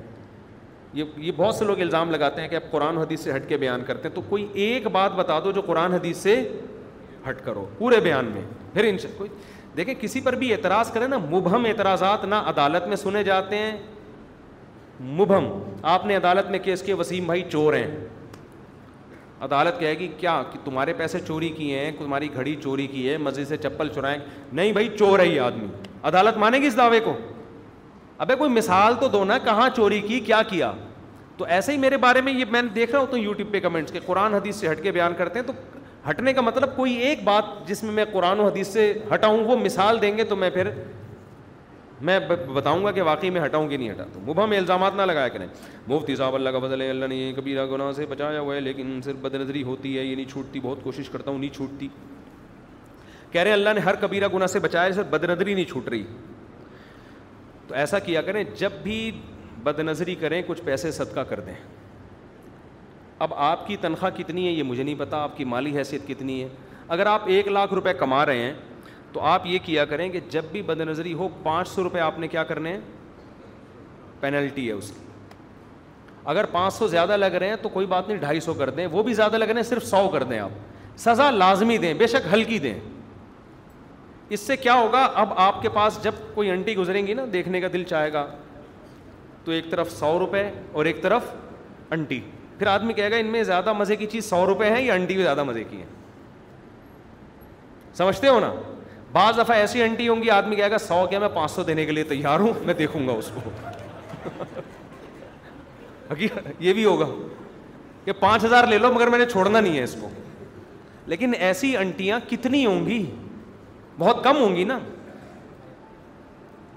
یہ یہ بہت سے لوگ الزام لگاتے ہیں کہ آپ قرآن حدیث سے ہٹ کے بیان کرتے ہیں تو کوئی ایک بات بتا دو جو قرآن حدیث سے ہٹ کرو پورے بیان میں پھر ان سے کوئی دیکھیں کسی پر بھی اعتراض کریں نا مبہم اعتراضات نہ عدالت میں سنے جاتے ہیں مبہم آپ نے عدالت میں کیا کے وسیم بھائی چور ہیں عدالت کہے گی کیا کہ تمہارے پیسے چوری کیے ہیں تمہاری گھڑی چوری کی ہے مزے سے چپل چرائیں نہیں بھائی چور ہے یہ آدمی عدالت مانے گی اس دعوے کو ابھی کوئی مثال تو دو نا کہاں چوری کی کیا کیا تو ایسے ہی میرے بارے میں یہ میں دیکھ رہا ہوتا ہوں یوٹیوب پہ کمنٹس کے قرآن حدیث سے ہٹ کے بیان کرتے ہیں تو ہٹنے کا مطلب کوئی ایک بات جس میں میں قرآن و حدیث سے ہٹاؤں وہ مثال دیں گے تو میں پھر میں بتاؤں گا کہ واقعی میں ہٹاؤں کہ نہیں ہٹا تو مبہم میں الزامات نہ لگایا کریں مفتی صاحب اللہ کا ہے اللہ نے یہ گناہ سے بچایا ہوا ہے لیکن صرف بد نظری ہوتی ہے یہ نہیں چھوٹتی بہت کوشش کرتا ہوں نہیں چھوٹتی کہہ رہے ہیں اللہ نے ہر کبیرہ گناہ سے بچایا صرف بد نظری نہیں چھوٹ رہی تو ایسا کیا کریں جب بھی بد نظری کریں کچھ پیسے صدقہ کر دیں اب آپ کی تنخواہ کتنی ہے یہ مجھے نہیں پتا آپ کی مالی حیثیت کتنی ہے اگر آپ ایک لاکھ روپے کما رہے ہیں تو آپ یہ کیا کریں کہ جب بھی بد نظری ہو پانچ سو روپے آپ نے کیا کرنے ہیں پینلٹی ہے اس کی اگر پانچ سو زیادہ لگ رہے ہیں تو کوئی بات نہیں ڈھائی سو کر دیں وہ بھی زیادہ لگ رہے ہیں صرف سو کر دیں آپ سزا لازمی دیں بے شک ہلکی دیں اس سے کیا ہوگا اب آپ کے پاس جب کوئی انٹی گزریں گی نا دیکھنے کا دل چاہے گا تو ایک طرف سو روپے اور ایک طرف انٹی پھر آدمی کہے گا ان میں زیادہ مزے کی چیز سو روپے ہیں یا انٹی بھی زیادہ مزے کی ہے سمجھتے ہو نا بعض دفعہ ایسی انٹی ہوں گی آدمی کہے گا سو کیا میں پانچ سو دینے کے لیے تیار ہوں میں دیکھوں گا اس کو یہ بھی ہوگا کہ پانچ ہزار لے لو مگر میں نے چھوڑنا نہیں ہے اس کو لیکن ایسی انٹیاں کتنی ہوں گی بہت کم ہوں گی نا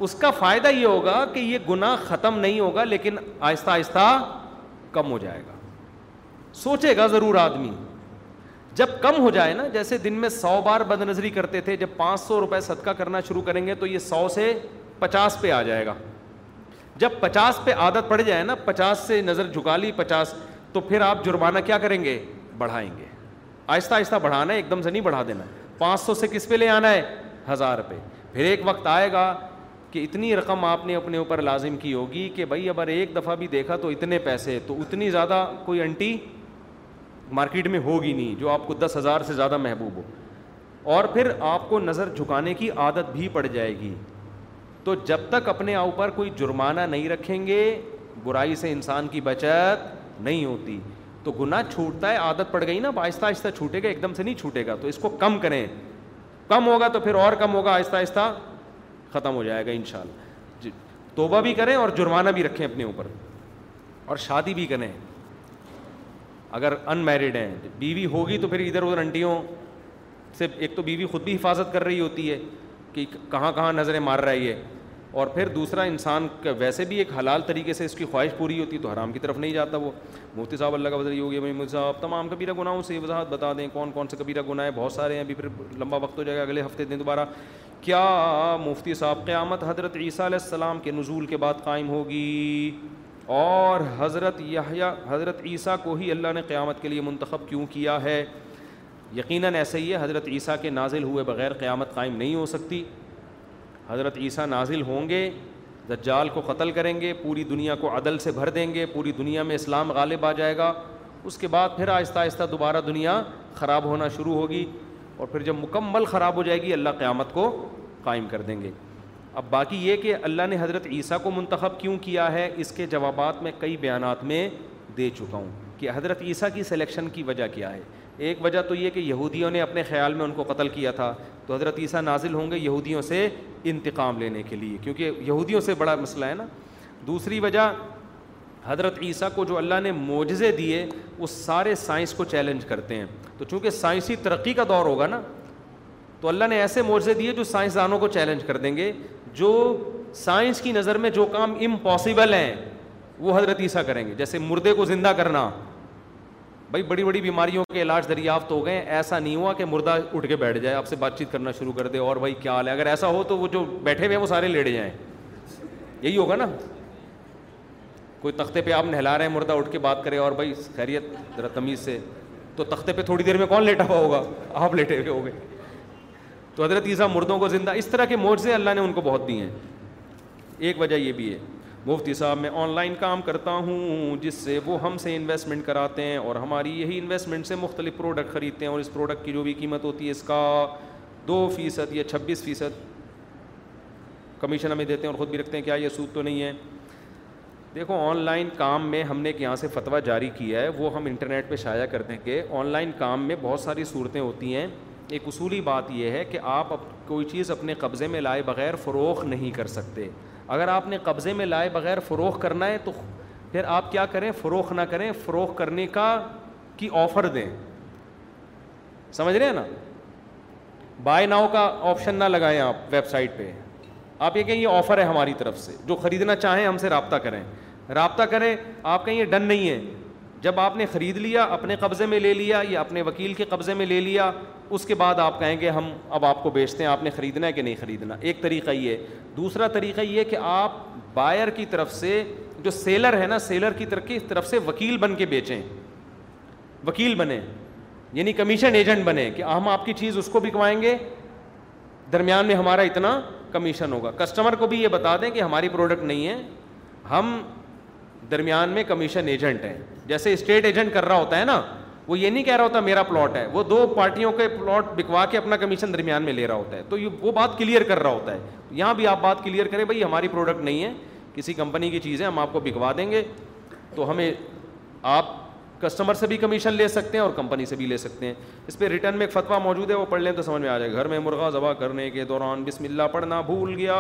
اس کا فائدہ یہ ہوگا کہ یہ گنا ختم نہیں ہوگا لیکن آہستہ آہستہ کم ہو جائے گا سوچے گا ضرور آدمی جب کم ہو جائے نا جیسے دن میں سو بار بد نظری کرتے تھے جب پانچ سو روپئے صدقہ کرنا شروع کریں گے تو یہ سو سے پچاس پہ آ جائے گا جب پچاس پہ عادت پڑ جائے نا پچاس سے نظر جھکا لی پچاس تو پھر آپ جرمانہ کیا کریں گے بڑھائیں گے آہستہ آہستہ بڑھانا ہے ایک دم سے نہیں بڑھا دینا پانچ سو سے کس پہ لے آنا ہے ہزار پہ پھر ایک وقت آئے گا کہ اتنی رقم آپ نے اپنے اوپر لازم کی ہوگی کہ بھائی اگر ایک دفعہ بھی دیکھا تو اتنے پیسے تو اتنی زیادہ کوئی انٹی مارکیٹ میں ہوگی نہیں جو آپ کو دس ہزار سے زیادہ محبوب ہو اور پھر آپ کو نظر جھکانے کی عادت بھی پڑ جائے گی تو جب تک اپنے اوپر کوئی جرمانہ نہیں رکھیں گے برائی سے انسان کی بچت نہیں ہوتی تو گناہ چھوٹتا ہے عادت پڑ گئی نا آہستہ آہستہ چھوٹے گا ایک دم سے نہیں چھوٹے گا تو اس کو کم کریں کم ہوگا تو پھر اور کم ہوگا آہستہ آہستہ ختم ہو جائے گا ان شاء اللہ جی توبہ بھی کریں اور جرمانہ بھی رکھیں اپنے اوپر اور شادی بھی کریں اگر ان میرڈ ہیں بیوی ہوگی تو پھر ادھر ادھر انڈیوں سے ایک تو بیوی خود بھی حفاظت کر رہی ہوتی ہے کہ کہاں کہاں نظریں مار رہا ہے یہ اور پھر دوسرا انسان ویسے بھی ایک حلال طریقے سے اس کی خواہش پوری ہوتی ہے تو حرام کی طرف نہیں جاتا وہ مفتی صاحب اللہ کا وزیر یوگی مفتی صاحب تمام کبیرہ گناہوں سے وضاحت بتا دیں کون کون سے کبیرہ گناہ ہیں بہت سارے ہیں ابھی پھر لمبا وقت ہو جائے گا اگلے ہفتے دیں دوبارہ کیا مفتی صاحب قیامت حضرت عیسیٰ علیہ السلام کے نزول کے بعد قائم ہوگی اور حضرت یحییٰ حضرت عیسیٰ کو ہی اللہ نے قیامت کے لیے منتخب کیوں کیا ہے یقیناً ایسا ہی ہے حضرت عیسیٰ کے نازل ہوئے بغیر قیامت قائم نہیں ہو سکتی حضرت عیسیٰ نازل ہوں گے دجال کو قتل کریں گے پوری دنیا کو عدل سے بھر دیں گے پوری دنیا میں اسلام غالب آ جائے گا اس کے بعد پھر آہستہ آہستہ دوبارہ دنیا خراب ہونا شروع ہوگی اور پھر جب مکمل خراب ہو جائے گی اللہ قیامت کو قائم کر دیں گے اب باقی یہ کہ اللہ نے حضرت عیسیٰ کو منتخب کیوں کیا ہے اس کے جوابات میں کئی بیانات میں دے چکا ہوں کہ حضرت عیسیٰ کی سلیکشن کی وجہ کیا ہے ایک وجہ تو یہ کہ یہودیوں نے اپنے خیال میں ان کو قتل کیا تھا تو حضرت عیسیٰ نازل ہوں گے یہودیوں سے انتقام لینے کے لیے کیونکہ یہودیوں سے بڑا مسئلہ ہے نا دوسری وجہ حضرت عیسیٰ کو جو اللہ نے معجزے دیے وہ سارے سائنس کو چیلنج کرتے ہیں تو چونکہ سائنسی ترقی کا دور ہوگا نا تو اللہ نے ایسے معجزے دیے جو سائنسدانوں کو چیلنج کر دیں گے جو سائنس کی نظر میں جو کام امپاسبل ہیں وہ حضرت عیسیٰ کریں گے جیسے مردے کو زندہ کرنا بھائی بڑی بڑی بیماریوں کے علاج دریافت ہو گئے ایسا نہیں ہوا کہ مردہ اٹھ کے بیٹھ جائے آپ سے بات چیت کرنا شروع کر دے اور بھائی کیا حال ہے اگر ایسا ہو تو وہ جو بیٹھے ہوئے ہیں وہ سارے لیٹ جائیں یہی ہوگا نا کوئی تختے پہ آپ نہلا رہے ہیں مردہ اٹھ کے بات کرے اور بھائی خیریت ذرا تمیز سے تو تختے پہ تھوڑی دیر میں کون لیٹا ہوا ہوگا آپ لیٹے ہوئے ہو گئے تو حضرت عیسیٰ مردوں کو زندہ اس طرح کے موجے اللہ نے ان کو بہت دیے ہیں ایک وجہ یہ بھی ہے مفتی صاحب میں آن لائن کام کرتا ہوں جس سے وہ ہم سے انویسٹمنٹ کراتے ہیں اور ہماری یہی انویسٹمنٹ سے مختلف پروڈکٹ خریدتے ہیں اور اس پروڈکٹ کی جو بھی قیمت ہوتی ہے اس کا دو فیصد یا چھبیس فیصد کمیشن ہمیں دیتے ہیں اور خود بھی رکھتے ہیں کیا یہ سود تو نہیں ہے دیکھو آن لائن کام میں ہم نے یہاں سے فتویٰ جاری کیا ہے وہ ہم انٹرنیٹ پہ شائع کرتے ہیں کہ آن لائن کام میں بہت ساری صورتیں ہوتی ہیں ایک اصولی بات یہ ہے کہ آپ کوئی چیز اپنے قبضے میں لائے بغیر فروغ نہیں کر سکتے اگر آپ نے قبضے میں لائے بغیر فروغ کرنا ہے تو پھر آپ کیا کریں فروغ نہ کریں فروغ کرنے کا کی آفر دیں سمجھ رہے ہیں نا بائے ناؤ کا آپشن نہ لگائیں آپ ویب سائٹ پہ آپ یہ کہیں یہ آفر ہے ہماری طرف سے جو خریدنا چاہیں ہم سے رابطہ کریں رابطہ کریں آپ کہیں یہ ڈن نہیں ہے جب آپ نے خرید لیا اپنے قبضے میں لے لیا یا اپنے وکیل کے قبضے میں لے لیا اس کے بعد آپ کہیں گے ہم اب آپ کو بیچتے ہیں آپ نے خریدنا ہے کہ نہیں خریدنا ایک طریقہ یہ دوسرا طریقہ یہ کہ آپ بائر کی طرف سے جو سیلر ہے نا سیلر کی طرف کی طرف سے وکیل بن کے بیچیں وکیل بنیں یعنی کمیشن ایجنٹ بنے کہ ہم آپ کی چیز اس کو بکوائیں گے درمیان میں ہمارا اتنا کمیشن ہوگا کسٹمر کو بھی یہ بتا دیں کہ ہماری پروڈکٹ نہیں ہے ہم درمیان میں کمیشن ایجنٹ ہیں جیسے اسٹیٹ ایجنٹ کر رہا ہوتا ہے نا وہ یہ نہیں کہہ رہا ہوتا میرا پلاٹ ہے وہ دو پارٹیوں کے پلاٹ بکوا کے اپنا کمیشن درمیان میں لے رہا ہوتا ہے تو یہ وہ بات کلیئر کر رہا ہوتا ہے یہاں بھی آپ بات کلیئر کریں بھائی ہماری پروڈکٹ نہیں ہے کسی کمپنی کی چیز ہے ہم آپ کو بکوا دیں گے تو ہمیں آپ کسٹمر سے بھی کمیشن لے سکتے ہیں اور کمپنی سے بھی لے سکتے ہیں اس پہ ریٹرن میں ایک فتویٰ موجود ہے وہ پڑھ لیں تو سمجھ میں آ جائے گھر میں مرغہ ذبح کرنے کے دوران بسم اللہ پڑھنا بھول گیا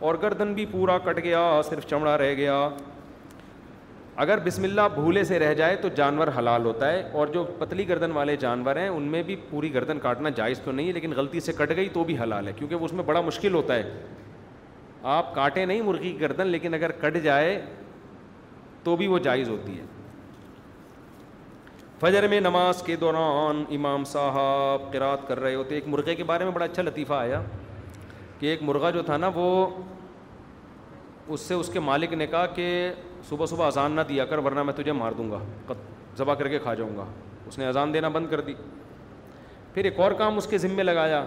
اور گردن بھی پورا کٹ گیا صرف چمڑا رہ گیا اگر بسم اللہ بھولے سے رہ جائے تو جانور حلال ہوتا ہے اور جو پتلی گردن والے جانور ہیں ان میں بھی پوری گردن کاٹنا جائز تو نہیں ہے لیکن غلطی سے کٹ گئی تو بھی حلال ہے کیونکہ وہ اس میں بڑا مشکل ہوتا ہے آپ کاٹیں نہیں مرغی کی گردن لیکن اگر کٹ جائے تو بھی وہ جائز ہوتی ہے فجر میں نماز کے دوران امام صاحب قرات کر رہے ہوتے ایک مرغے کے بارے میں بڑا اچھا لطیفہ آیا کہ ایک مرغہ جو تھا نا وہ اس سے اس کے مالک نے کہا کہ صبح صبح اذان نہ دیا کر ورنہ میں تجھے مار دوں گا ذبح کر کے کھا جاؤں گا اس نے اذان دینا بند کر دی پھر ایک اور کام اس کے ذمے لگایا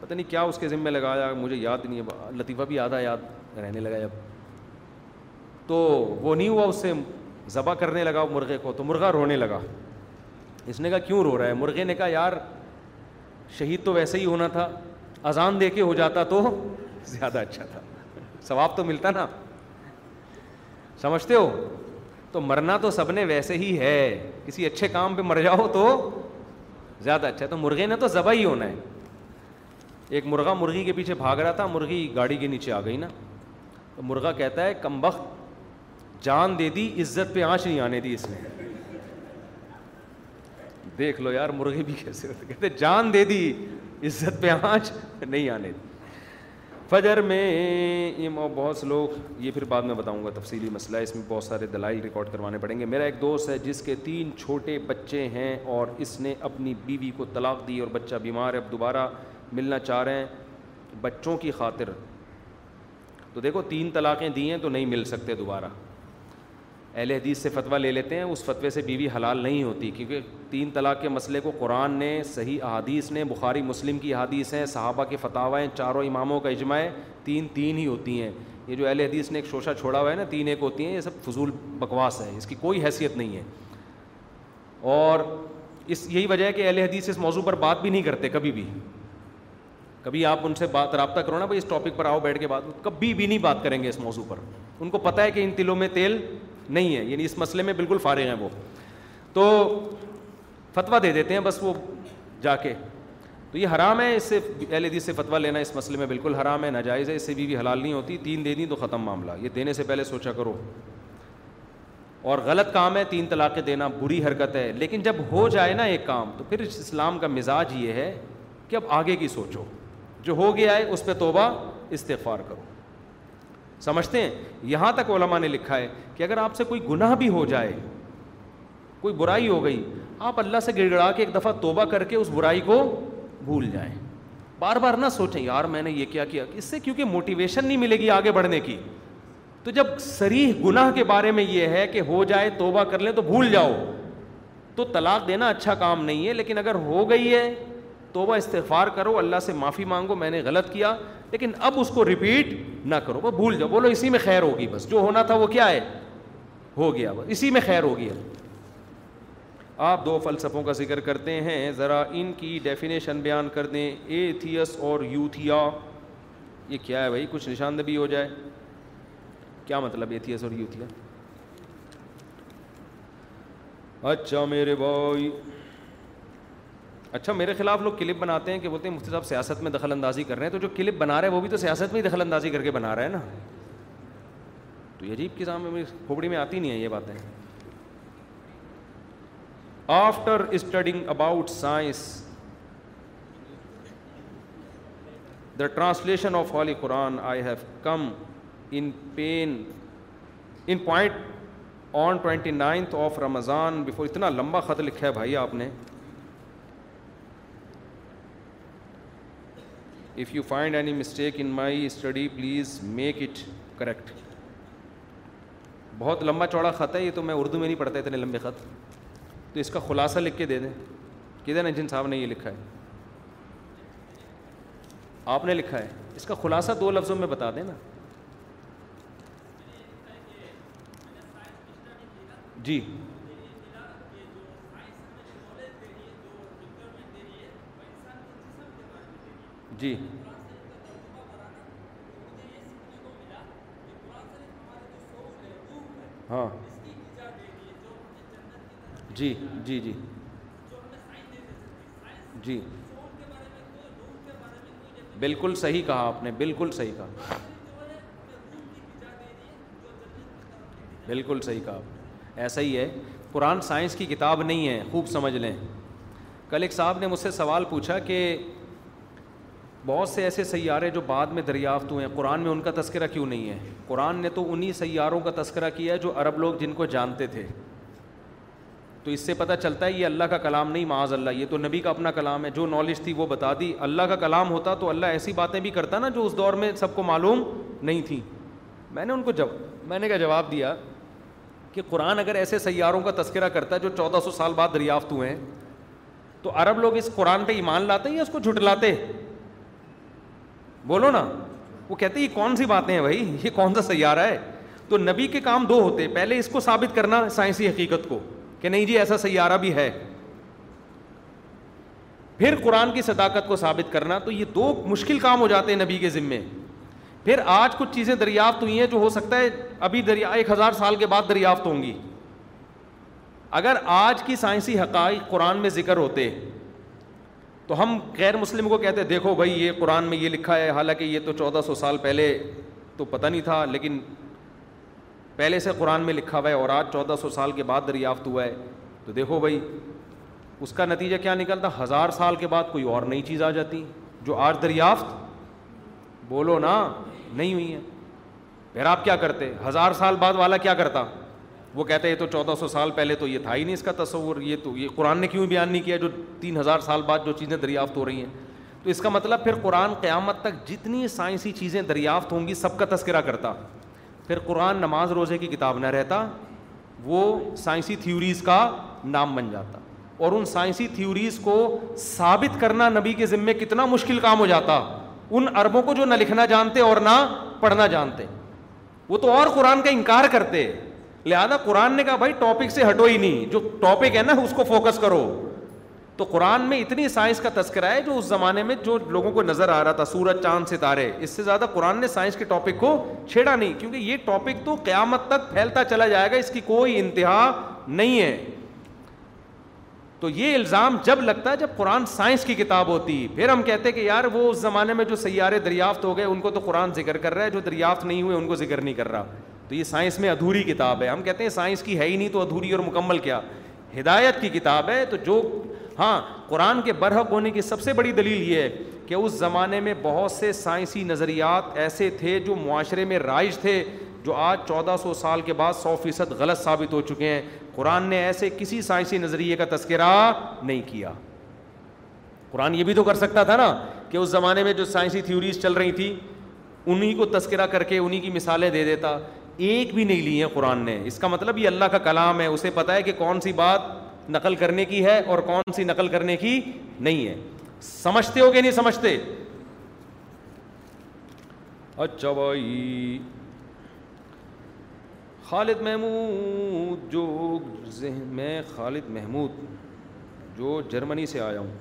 پتہ نہیں کیا اس کے ذمے لگایا مجھے یاد نہیں ہے لطیفہ بھی آدھا یاد رہنے لگا اب تو وہ نہیں ہوا اس سے ذبح کرنے لگا مرغے کو تو مرغہ رونے لگا اس نے کہا کیوں رو رہا ہے مرغے نے کہا یار شہید تو ویسے ہی ہونا تھا اذان دے کے ہو جاتا تو زیادہ اچھا تھا ثواب تو ملتا نا سمجھتے ہو تو مرنا تو سب نے ویسے ہی ہے کسی اچھے کام پہ مر جاؤ تو زیادہ اچھا ہے تو مرغے نے تو ذبح ہی ہونا ہے ایک مرغا مرغی کے پیچھے بھاگ رہا تھا مرغی گاڑی کے نیچے آ گئی نا تو مرغا کہتا ہے کمبخت جان دے دی عزت پہ آنچ نہیں آنے دی اس نے دیکھ لو یار مرغے بھی کیسے کہتے جان دے دی عزت پہ آنچ نہیں آنے دی فجر میں بہت سے لوگ یہ پھر بعد میں بتاؤں گا تفصیلی مسئلہ ہے اس میں بہت سارے دلائل ریکارڈ کروانے پڑیں گے میرا ایک دوست ہے جس کے تین چھوٹے بچے ہیں اور اس نے اپنی بیوی کو طلاق دی اور بچہ بیمار ہے اب دوبارہ ملنا چاہ رہے ہیں بچوں کی خاطر تو دیکھو تین طلاقیں دی ہیں تو نہیں مل سکتے دوبارہ اہل حدیث سے فتویٰ لے لیتے ہیں اس فتوے سے بیوی حلال نہیں ہوتی کیونکہ تین طلاق کے مسئلے کو قرآن نے صحیح احادیث نے بخاری مسلم کی احادیث ہیں صحابہ کی ہیں چاروں اماموں کا اجماع تین تین ہی ہوتی ہیں یہ جو اہل حدیث نے ایک شوشہ چھوڑا ہوا ہے نا تین ایک ہوتی ہیں یہ سب فضول بکواس ہے اس کی کوئی حیثیت نہیں ہے اور اس یہی وجہ ہے کہ اہل حدیث اس موضوع پر بات بھی نہیں کرتے کبھی بھی کبھی آپ ان سے بات رابطہ کرو نا بھائی اس ٹاپک پر آؤ بیٹھ کے بات کبھی بھی نہیں بات کریں گے اس موضوع پر ان کو پتہ ہے کہ ان تلوں میں تیل نہیں ہے یعنی اس مسئلے میں بالکل فارغ ہیں وہ تو فتویٰ دے دیتے ہیں بس وہ جا کے تو یہ حرام ہے اس سے اہل حدیث سے فتویٰ لینا اس مسئلے میں بالکل حرام ہے ناجائز ہے اس سے بیوی حلال نہیں ہوتی تین دے دیں تو ختم معاملہ یہ دینے سے پہلے سوچا کرو اور غلط کام ہے تین طلاقیں دینا بری حرکت ہے لیکن جب ہو جائے نا ایک کام تو پھر اسلام کا مزاج یہ ہے کہ اب آگے کی سوچو جو ہو گیا ہے اس پہ توبہ استغفار کرو سمجھتے ہیں یہاں تک علماء نے لکھا ہے کہ اگر آپ سے کوئی گناہ بھی ہو جائے کوئی برائی ہو گئی آپ اللہ سے گڑ گڑا کے ایک دفعہ توبہ کر کے اس برائی کو بھول جائیں بار بار نہ سوچیں یار میں نے یہ کیا کیا اس سے کیونکہ موٹیویشن نہیں ملے گی آگے بڑھنے کی تو جب سریح گناہ کے بارے میں یہ ہے کہ ہو جائے توبہ کر لیں تو بھول جاؤ تو طلاق دینا اچھا کام نہیں ہے لیکن اگر ہو گئی ہے توبہ استغفار کرو اللہ سے معافی مانگو میں نے غلط کیا لیکن اب اس کو ریپیٹ نہ کرو وہ بھول جاؤ بولو اسی میں خیر ہوگی بس جو ہونا تھا وہ کیا ہے ہو گیا بس اسی میں خیر ہوگی اب آپ دو فلسفوں کا ذکر کرتے ہیں ذرا ان کی ڈیفینیشن بیان کر دیں اے تھیس اور یوتھیا یہ کیا ہے بھائی کچھ نشاندہی ہو جائے کیا مطلب ایتھیس اور یوتھیا اچھا میرے بھائی اچھا میرے خلاف لوگ کلپ بناتے ہیں کہ بولتے ہیں مفتی صاحب سیاست میں دخل اندازی کر رہے ہیں تو جو کلپ بنا رہے ہیں وہ بھی تو سیاست میں ہی دخل اندازی کر کے بنا رہے ہیں نا تو یہ عجیب کسان میں کھوپڑی میں آتی نہیں ہے یہ باتیں after studying about science the translation of all Quran I have come in pin in point on twenty ninth of Ramzan before اتنا لمبا خط لکھا ہے بھائی آپ نے if you find any mistake in my study please make it correct بہت لمبا چوڑا خط ہے یہ تو میں اردو میں نہیں پڑھتا اتنے لمبے خط تو اس کا خلاصہ لکھ کے دے دیں کہ دینا جن صاحب نے یہ لکھا ہے آپ نے لکھا ہے اس کا خلاصہ دو لفظوں میں بتا دیں نا جی جی ہاں جی جی جی جی بالکل صحیح کہا آپ نے بالکل صحیح کہا بالکل صحیح کہا آپ نے ایسا ہی ہے قرآن سائنس کی کتاب نہیں ہے خوب سمجھ لیں کل ایک صاحب نے مجھ سے سوال پوچھا کہ بہت سے ایسے سیارے جو بعد میں دریافت ہوئے ہیں قرآن میں ان کا تذکرہ کیوں نہیں ہے قرآن نے تو انہی سیاروں کا تذکرہ کیا ہے جو عرب لوگ جن کو جانتے تھے تو اس سے پتہ چلتا ہے یہ اللہ کا کلام نہیں معاذ اللہ یہ تو نبی کا اپنا کلام ہے جو نالج تھی وہ بتا دی اللہ کا کلام ہوتا تو اللہ ایسی باتیں بھی کرتا نا جو اس دور میں سب کو معلوم نہیں تھیں میں نے ان کو جب میں نے کیا جواب دیا کہ قرآن اگر ایسے سیاروں کا تذکرہ کرتا ہے جو چودہ سو سال بعد دریافت ہوئے ہیں تو عرب لوگ اس قرآن پہ ایمان لاتے ہیں یا اس کو جھٹلاتے بولو نا وہ کہتے یہ کون سی باتیں ہیں بھائی یہ کون سا سیارہ ہے تو نبی کے کام دو ہوتے پہلے اس کو ثابت کرنا سائنسی حقیقت کو کہ نہیں جی ایسا سیارہ بھی ہے پھر قرآن کی صداقت کو ثابت کرنا تو یہ دو مشکل کام ہو جاتے ہیں نبی کے ذمے پھر آج کچھ چیزیں دریافت ہوئی ہیں جو ہو سکتا ہے ابھی دریا ایک ہزار سال کے بعد دریافت ہوں گی اگر آج کی سائنسی حقائق قرآن میں ذکر ہوتے تو ہم غیر مسلم کو کہتے دیکھو بھائی یہ قرآن میں یہ لکھا ہے حالانکہ یہ تو چودہ سو سال پہلے تو پتہ نہیں تھا لیکن پہلے سے قرآن میں لکھا ہوا ہے اور آج چودہ سو سال کے بعد دریافت ہوا ہے تو دیکھو بھائی اس کا نتیجہ کیا نکلتا ہزار سال کے بعد کوئی اور نئی چیز آ جاتی جو آج دریافت بولو نا نہیں ہوئی ہے پھر آپ کیا کرتے ہزار سال بعد والا کیا کرتا وہ کہتے ہیں یہ تو چودہ سو سال پہلے تو یہ تھا ہی نہیں اس کا تصور یہ تو یہ قرآن نے کیوں بیان نہیں کیا جو تین ہزار سال بعد جو چیزیں دریافت ہو رہی ہیں تو اس کا مطلب پھر قرآن قیامت تک جتنی سائنسی چیزیں دریافت ہوں گی سب کا تذکرہ کرتا پھر قرآن نماز روزے کی کتاب نہ رہتا وہ سائنسی تھیوریز کا نام بن جاتا اور ان سائنسی تھیوریز کو ثابت کرنا نبی کے ذمے کتنا مشکل کام ہو جاتا ان عربوں کو جو نہ لکھنا جانتے اور نہ پڑھنا جانتے وہ تو اور قرآن کا انکار کرتے لہٰذا قرآن نے کہا بھائی ٹاپک سے ہٹو ہی نہیں جو ٹاپک ہے نا اس کو فوکس کرو تو قرآن میں اتنی سائنس کا تذکرہ ہے جو اس زمانے میں جو لوگوں کو نظر آ رہا تھا سورج چاند ستارے اس سے زیادہ قرآن نے سائنس کے ٹاپک کو چھیڑا نہیں کیونکہ یہ ٹاپک تو قیامت تک پھیلتا چلا جائے گا اس کی کوئی انتہا نہیں ہے تو یہ الزام جب لگتا ہے جب قرآن سائنس کی کتاب ہوتی پھر ہم کہتے ہیں کہ یار وہ اس زمانے میں جو سیارے دریافت ہو گئے ان کو تو قرآن ذکر کر رہا ہے جو دریافت نہیں ہوئے ان کو ذکر نہیں کر رہا تو یہ سائنس میں ادھوری کتاب ہے ہم کہتے ہیں سائنس کی ہے ہی نہیں تو ادھوری اور مکمل کیا ہدایت کی کتاب ہے تو جو ہاں قرآن کے برحق ہونے کی سب سے بڑی دلیل یہ ہے کہ اس زمانے میں بہت سے سائنسی نظریات ایسے تھے جو معاشرے میں رائج تھے جو آج چودہ سو سال کے بعد سو فیصد غلط ثابت ہو چکے ہیں قرآن نے ایسے کسی سائنسی نظریے کا تذکرہ نہیں کیا قرآن یہ بھی تو کر سکتا تھا نا کہ اس زمانے میں جو سائنسی تھیوریز چل رہی تھیں انہیں کو تذکرہ کر کے انہیں کی مثالیں دے دیتا ایک بھی نہیں لی ہے قرآن نے اس کا مطلب یہ اللہ کا کلام ہے اسے پتا ہے کہ کون سی بات نقل کرنے کی ہے اور کون سی نقل کرنے کی نہیں ہے سمجھتے ہو کہ نہیں سمجھتے اچھا بھائی خالد محمود جو ذہن میں خالد محمود جو جرمنی سے آیا ہوں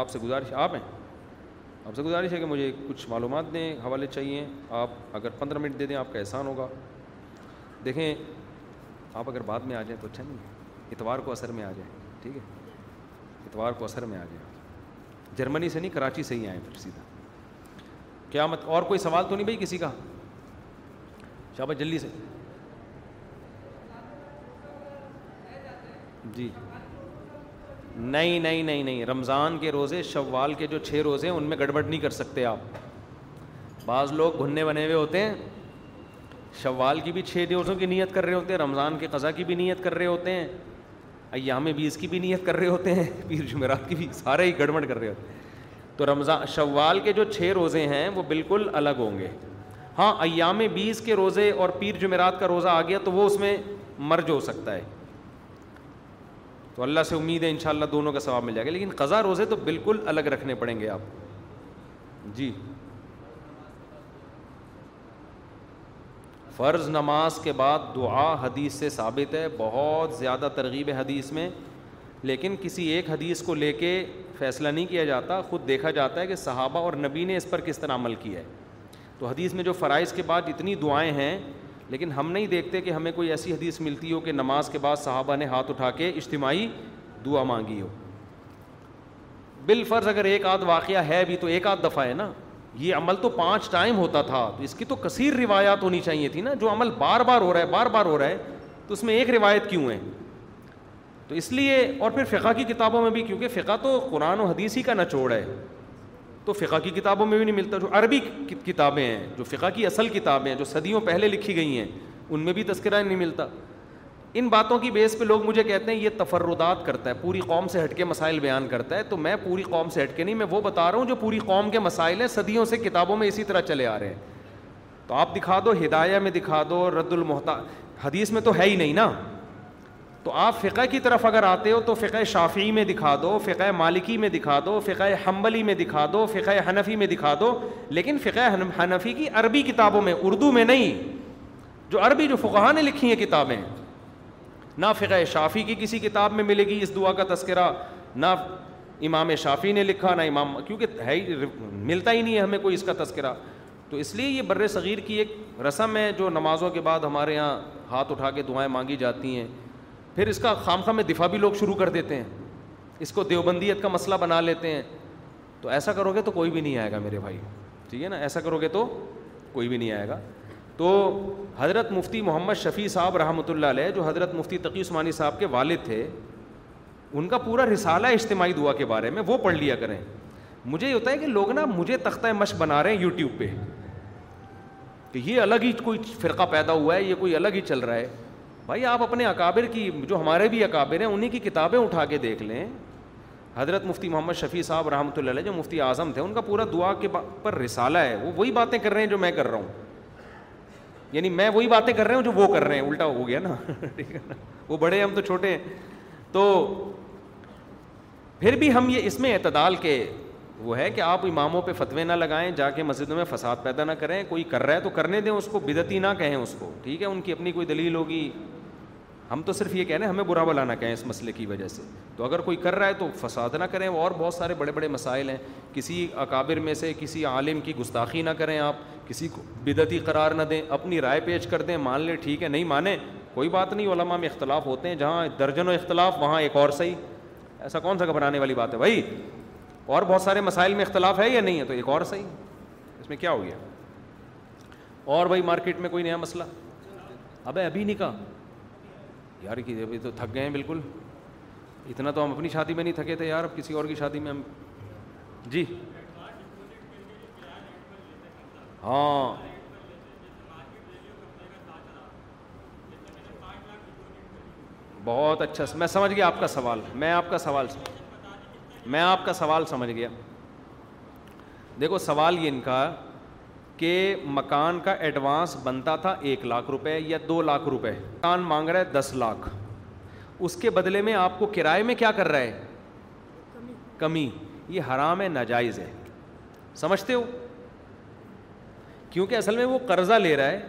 آپ سے گزارش آپ ہیں آپ سے گزارش ہے کہ مجھے کچھ معلومات دیں حوالے چاہیے آپ اگر پندرہ منٹ دے دیں آپ کا احسان ہوگا دیکھیں آپ اگر بعد میں آ جائیں تو اچھا نہیں ہے اتوار کو اثر میں آ جائیں ٹھیک ہے اتوار کو اثر میں آ جائیں جرمنی سے نہیں کراچی سے ہی آئیں پھر سیدھا کیا مت اور کوئی سوال تو نہیں بھائی کسی کا شابہ جلدی سے جی نہیں نہیں نہیں نہیں رمضان کے روزے شوال کے جو چھ روزے ہیں ان میں گڑبڑ نہیں کر سکتے آپ بعض لوگ گھننے بنے ہوئے ہوتے ہیں شوال کی بھی چھ دی روزوں کی نیت کر رہے ہوتے ہیں رمضان کے قضا کی بھی نیت کر رہے ہوتے ہیں ایام بیس کی بھی نیت کر رہے ہوتے ہیں پیر جمعرات کی بھی سارے ہی گڑبڑ کر رہے ہوتے ہیں تو رمضان شوال کے جو چھ روزے ہیں وہ بالکل الگ ہوں گے ہاں ایام بیس کے روزے اور پیر جمعرات کا روزہ آ گیا تو وہ اس میں مرج ہو سکتا ہے تو اللہ سے امید ہے انشاءاللہ دونوں کا ثواب مل جائے گا لیکن قضا روزے تو بالکل الگ رکھنے پڑیں گے آپ جی فرض نماز کے بعد دعا حدیث سے ثابت ہے بہت زیادہ ترغیب ہے حدیث میں لیکن کسی ایک حدیث کو لے کے فیصلہ نہیں کیا جاتا خود دیکھا جاتا ہے کہ صحابہ اور نبی نے اس پر کس طرح عمل کیا ہے تو حدیث میں جو فرائض کے بعد اتنی دعائیں ہیں لیکن ہم نہیں دیکھتے کہ ہمیں کوئی ایسی حدیث ملتی ہو کہ نماز کے بعد صحابہ نے ہاتھ اٹھا کے اجتماعی دعا مانگی ہو بالفرض اگر ایک آدھ واقعہ ہے بھی تو ایک آدھ دفعہ ہے نا یہ عمل تو پانچ ٹائم ہوتا تھا تو اس کی تو کثیر روایات ہونی چاہیے تھی نا جو عمل بار بار ہو رہا ہے بار بار ہو رہا ہے تو اس میں ایک روایت کیوں ہے تو اس لیے اور پھر فقہ کی کتابوں میں بھی کیونکہ فقہ تو قرآن و حدیث ہی کا نچوڑ ہے تو فقہ کی کتابوں میں بھی نہیں ملتا جو عربی کتابیں ہیں جو فقہ کی اصل کتابیں ہیں جو صدیوں پہلے لکھی گئی ہیں ان میں بھی تذکرہ نہیں ملتا ان باتوں کی بیس پہ لوگ مجھے کہتے ہیں یہ تفردات کرتا ہے پوری قوم سے ہٹ کے مسائل بیان کرتا ہے تو میں پوری قوم سے ہٹ کے نہیں میں وہ بتا رہا ہوں جو پوری قوم کے مسائل ہیں صدیوں سے کتابوں میں اسی طرح چلے آ رہے ہیں تو آپ دکھا دو ہدایہ میں دکھا دو رد المحتا حدیث میں تو ہے ہی نہیں نا تو آپ فقہ کی طرف اگر آتے ہو تو فقہ شافی میں دکھا دو فقہ مالکی میں دکھا دو فقہ حمبلی میں دکھا دو فقہ حنفی میں دکھا دو لیکن فقہ حنفی کی عربی کتابوں میں اردو میں نہیں جو عربی جو فقہ نے لکھی ہیں کتابیں نہ فقہ شافی کی کسی کتاب میں ملے گی اس دعا کا تذکرہ نہ امام شافی نے لکھا نہ امام کیونکہ ہے ہی ملتا ہی نہیں ہے ہمیں کوئی اس کا تذکرہ تو اس لیے یہ بر صغیر کی ایک رسم ہے جو نمازوں کے بعد ہمارے یہاں ہاتھ اٹھا کے دعائیں مانگی جاتی ہیں پھر اس کا خام خام میں دفاع بھی لوگ شروع کر دیتے ہیں اس کو دیوبندیت کا مسئلہ بنا لیتے ہیں تو ایسا کرو گے تو کوئی بھی نہیں آئے گا میرے بھائی ٹھیک ہے نا ایسا کرو گے تو کوئی بھی نہیں آئے گا تو حضرت مفتی محمد شفیع صاحب رحمۃ اللہ علیہ جو حضرت مفتی تقی عثمانی صاحب کے والد تھے ان کا پورا رسالہ اجتماعی دعا کے بارے میں وہ پڑھ لیا کریں مجھے یہ ہوتا ہے کہ لوگ نا مجھے تختہ مشق بنا رہے ہیں یوٹیوب پہ کہ یہ الگ ہی کوئی فرقہ پیدا ہوا ہے یہ کوئی الگ ہی چل رہا ہے بھائی آپ اپنے اکابر کی جو ہمارے بھی اکابر ہیں انہیں کی کتابیں اٹھا کے دیکھ لیں حضرت مفتی محمد شفیع صاحب رحمۃ اللہ علیہ جو مفتی اعظم تھے ان کا پورا دعا کے پر رسالہ ہے وہ وہی باتیں کر رہے ہیں جو میں کر رہا ہوں یعنی میں وہی باتیں کر رہے ہوں جو وہ کر رہے ہیں الٹا ہو گیا نا ٹھیک ہے نا وہ بڑے ہم تو چھوٹے ہیں تو پھر بھی ہم یہ اس میں اعتدال کے وہ ہے کہ آپ اماموں پہ فتوے نہ لگائیں جا کے مسجدوں میں فساد پیدا نہ کریں کوئی کر رہا ہے تو کرنے دیں اس کو بدتی نہ کہیں اس کو ٹھیک ہے ان کی اپنی کوئی دلیل ہوگی ہم تو صرف یہ کہنے ہمیں برا بلانا کہیں اس مسئلے کی وجہ سے تو اگر کوئی کر رہا ہے تو فساد نہ کریں اور بہت سارے بڑے بڑے مسائل ہیں کسی اکابر میں سے کسی عالم کی گستاخی نہ کریں آپ کسی کو بدعتی قرار نہ دیں اپنی رائے پیش کر دیں مان لیں ٹھیک ہے نہیں مانیں کوئی بات نہیں علماء میں اختلاف ہوتے ہیں جہاں درجن و اختلاف وہاں ایک اور صحیح ایسا کون سا گھبرانے والی بات ہے بھائی اور بہت سارے مسائل میں اختلاف ہے یا نہیں ہے تو ایک اور صحیح اس میں کیا ہو گیا اور بھائی مارکیٹ میں کوئی نیا مسئلہ ابے ابھی نہیں کہا یار کہ ابھی تو تھک گئے ہیں بالکل اتنا تو ہم اپنی شادی میں نہیں تھکے تھے یار اب کسی اور کی شادی میں ہم جی ہاں بہت اچھا میں سمجھ گیا آپ کا سوال میں آپ کا سوال میں آپ کا سوال سمجھ گیا دیکھو سوال یہ ان کا کہ مکان کا ایڈوانس بنتا تھا ایک لاکھ روپے یا دو لاکھ روپے مکان مانگ رہا ہے دس لاکھ اس کے بدلے میں آپ کو کرائے میں کیا کر رہا ہے کمی یہ حرام ہے ناجائز ہے سمجھتے ہو کیونکہ اصل میں وہ قرضہ لے رہا ہے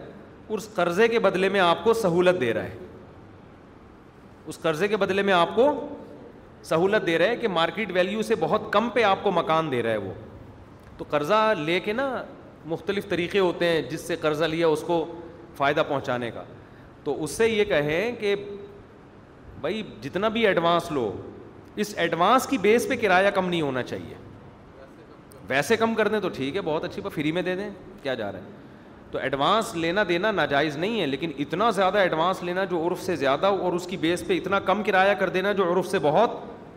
اس قرضے کے بدلے میں آپ کو سہولت دے رہا ہے اس قرضے کے بدلے میں آپ کو سہولت دے رہا ہے کہ مارکیٹ ویلیو سے بہت کم پہ آپ کو مکان دے رہا ہے وہ تو قرضہ لے کے نا مختلف طریقے ہوتے ہیں جس سے قرضہ لیا اس کو فائدہ پہنچانے کا تو اس سے یہ کہیں کہ بھائی جتنا بھی ایڈوانس لو اس ایڈوانس کی بیس پہ کرایہ کم نہیں ہونا چاہیے ویسے کم کر دیں تو ٹھیک ہے بہت اچھی بات فری میں دے دیں کیا جا رہا ہے تو ایڈوانس لینا دینا ناجائز نہیں ہے لیکن اتنا زیادہ ایڈوانس لینا جو عرف سے زیادہ ہو اور اس کی بیس پہ اتنا کم کرایہ کر دینا جو عرف سے بہت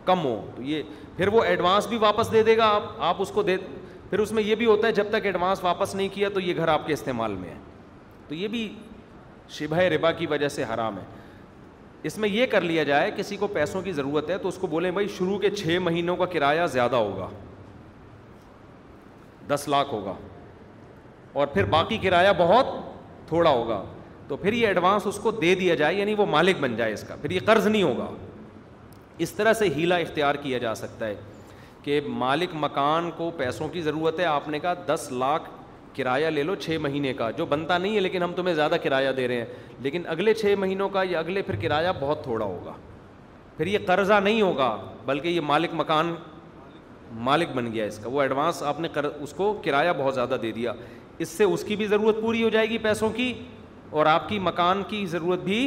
کم ہو تو یہ پھر وہ ایڈوانس بھی واپس دے دے گا آپ آپ اس کو دے پھر اس میں یہ بھی ہوتا ہے جب تک ایڈوانس واپس نہیں کیا تو یہ گھر آپ کے استعمال میں ہے تو یہ بھی شبہ ربا کی وجہ سے حرام ہے اس میں یہ کر لیا جائے کسی کو پیسوں کی ضرورت ہے تو اس کو بولیں بھائی شروع کے چھ مہینوں کا کرایہ زیادہ ہوگا دس لاکھ ہوگا اور پھر باقی کرایہ بہت تھوڑا ہوگا تو پھر یہ ایڈوانس اس کو دے دیا جائے یعنی وہ مالک بن جائے اس کا پھر یہ قرض نہیں ہوگا اس طرح سے ہیلا اختیار کیا جا سکتا ہے کہ مالک مکان کو پیسوں کی ضرورت ہے آپ نے کہا دس لاکھ کرایہ لے لو چھ مہینے کا جو بنتا نہیں ہے لیکن ہم تمہیں زیادہ کرایہ دے رہے ہیں لیکن اگلے چھ مہینوں کا یہ اگلے پھر کرایہ بہت تھوڑا ہوگا پھر یہ قرضہ نہیں ہوگا بلکہ یہ مالک مکان مالک بن گیا اس کا وہ ایڈوانس آپ نے اس کو کرایہ بہت زیادہ دے دیا اس سے اس کی بھی ضرورت پوری ہو جائے گی پیسوں کی اور آپ کی مکان کی ضرورت بھی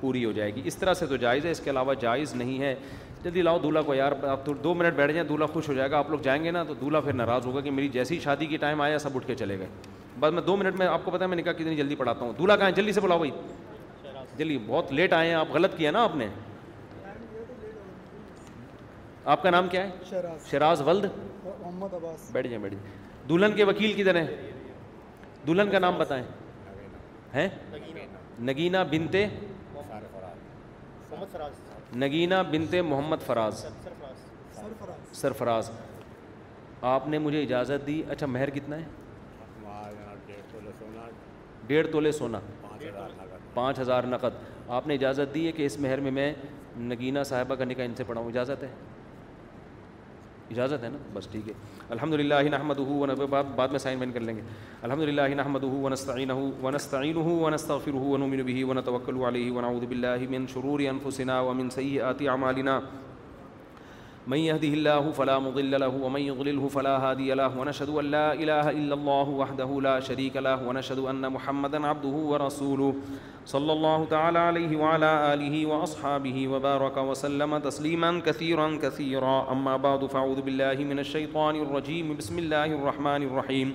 پوری ہو جائے گی اس طرح سے تو جائز ہے اس کے علاوہ جائز نہیں ہے جلدی لاؤ دولہا کو یار آپ تو دو منٹ بیٹھ جائیں دولہا خوش ہو جائے گا آپ لوگ جائیں گے نا تو دولہا پھر ناراض ہوگا کہ میری جیسی شادی کی ٹائم آیا سب اٹھ کے چلے گئے بس میں دو منٹ میں آپ کو پتا ہے میں نکاح کتنی جلدی پڑھاتا ہوں دولہا کہاں جلدی سے بلاؤ بھائی جلدی بہت لیٹ آئے ہیں آپ غلط کیا نا آپ نے آپ کا نام کیا ہے شراز ولد محمد عباس بیٹھ جائیں بیٹھ جائیں دلہن کے وکیل کدھر ہیں دلہن کا نام بتائیں ہیں نگینا بنتے محمد نگینہ بنت محمد فراز سرفراز آپ نے مجھے اجازت دی اچھا مہر کتنا ہے ڈیڑھ تولے سونا پانچ ہزار نقد آپ نے اجازت دی ہے کہ اس مہر میں میں نگینہ صاحبہ کا نکاح ان سے پڑھاؤں اجازت ہے اجازت ہے نا بس ٹھیک ہے الحمد للہ نحمد بعد بعد میں وین کر لیں گے الحمد للہ نحمد ونستعین ونستعین نحمدین و من سئی عمالینہ من يهده الله فلا مضل له ومن يضلله فلا هادي له ونشهد أن لا إله إلا الله وحده لا شريك له ونشهد أن محمدا عبده ورسوله صلى الله تعالى عليه وعلى آله وأصحابه وبارك وسلم تسليما كثيرا كثيرا أما بعد فأعوذ بالله من الشيطان الرجيم بسم الله الرحمن الرحيم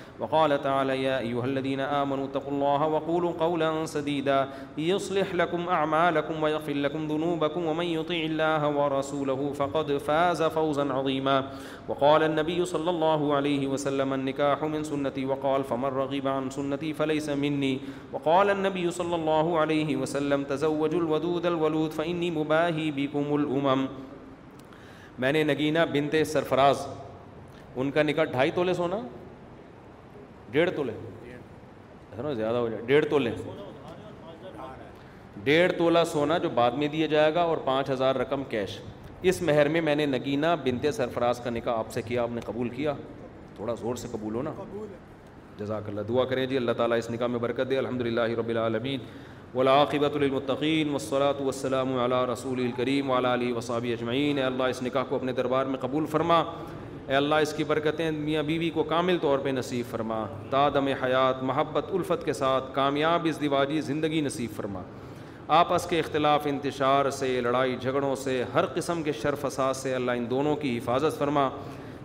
وقال تعالى يا أيها الذين آمنوا اتقوا الله وقولوا قولا سديدا يصلح لكم أعمالكم ويغفر لكم ذنوبكم ومن يطع الله ورسوله فقد فاز فوزا عظيما وقال النبي صلى الله عليه وسلم النكاح من سنتي وقال فمن رغب عن سنتي فليس مني وقال النبي صلى الله عليه وسلم تزوجوا الودود الولود فإني مباهي بكم الأمم میں نے نگینہ بنت سرفراز ان کا نکاح ڈھائی تولے سونا ڈیڑھ تولے زیادہ ہو جائے ڈیڑھ تولے ڈیڑھ تولہ سونا جو بعد میں دیا جائے گا اور پانچ ہزار رقم کیش اس مہر میں میں نے نگینہ بنتے سرفراز کا نکاح آپ سے کیا آپ نے قبول کیا تھوڑا زور سے قبول ہو نا جزاک اللہ دعا کریں جی اللہ تعالیٰ اس نکاح میں برکت دے الحمد للہ رب العالمین ولاقبۃ للمتقین وسلاۃ وسلم علی رسول الکریم والا علیہ وسابی اجمعین اللہ اس نکاح کو اپنے دربار میں قبول فرما اے اللہ اس کی برکتیں میاں بیوی کو کامل طور پہ نصیب فرما دادم حیات محبت الفت کے ساتھ کامیاب اس دیواجی زندگی نصیب فرما آپس کے اختلاف انتشار سے لڑائی جھگڑوں سے ہر قسم کے شرف اساد سے اللہ ان دونوں کی حفاظت فرما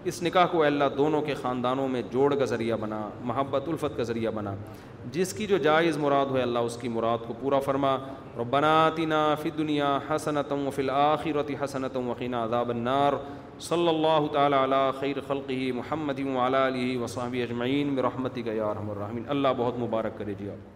اس نکاح کو اللہ دونوں کے خاندانوں میں جوڑ کا ذریعہ بنا محبت الفت کا ذریعہ بنا جس کی جو جائز مراد ہوئے اللہ اس کی مراد کو پورا فرما اور فی دنیا فنیا حسنتوں و فل آخرتی حسنت وقینہ دابنار صلی اللہ تعالیٰ علی خیر خلقی محمد و عال علی وصحبی اجمعین میں رحمتی کا یارحم الرحمین اللہ بہت مبارک کرے جی آپ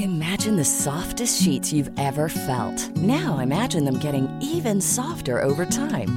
Imagine the softest sheets you've ever felt. Now imagine them getting even softer over time.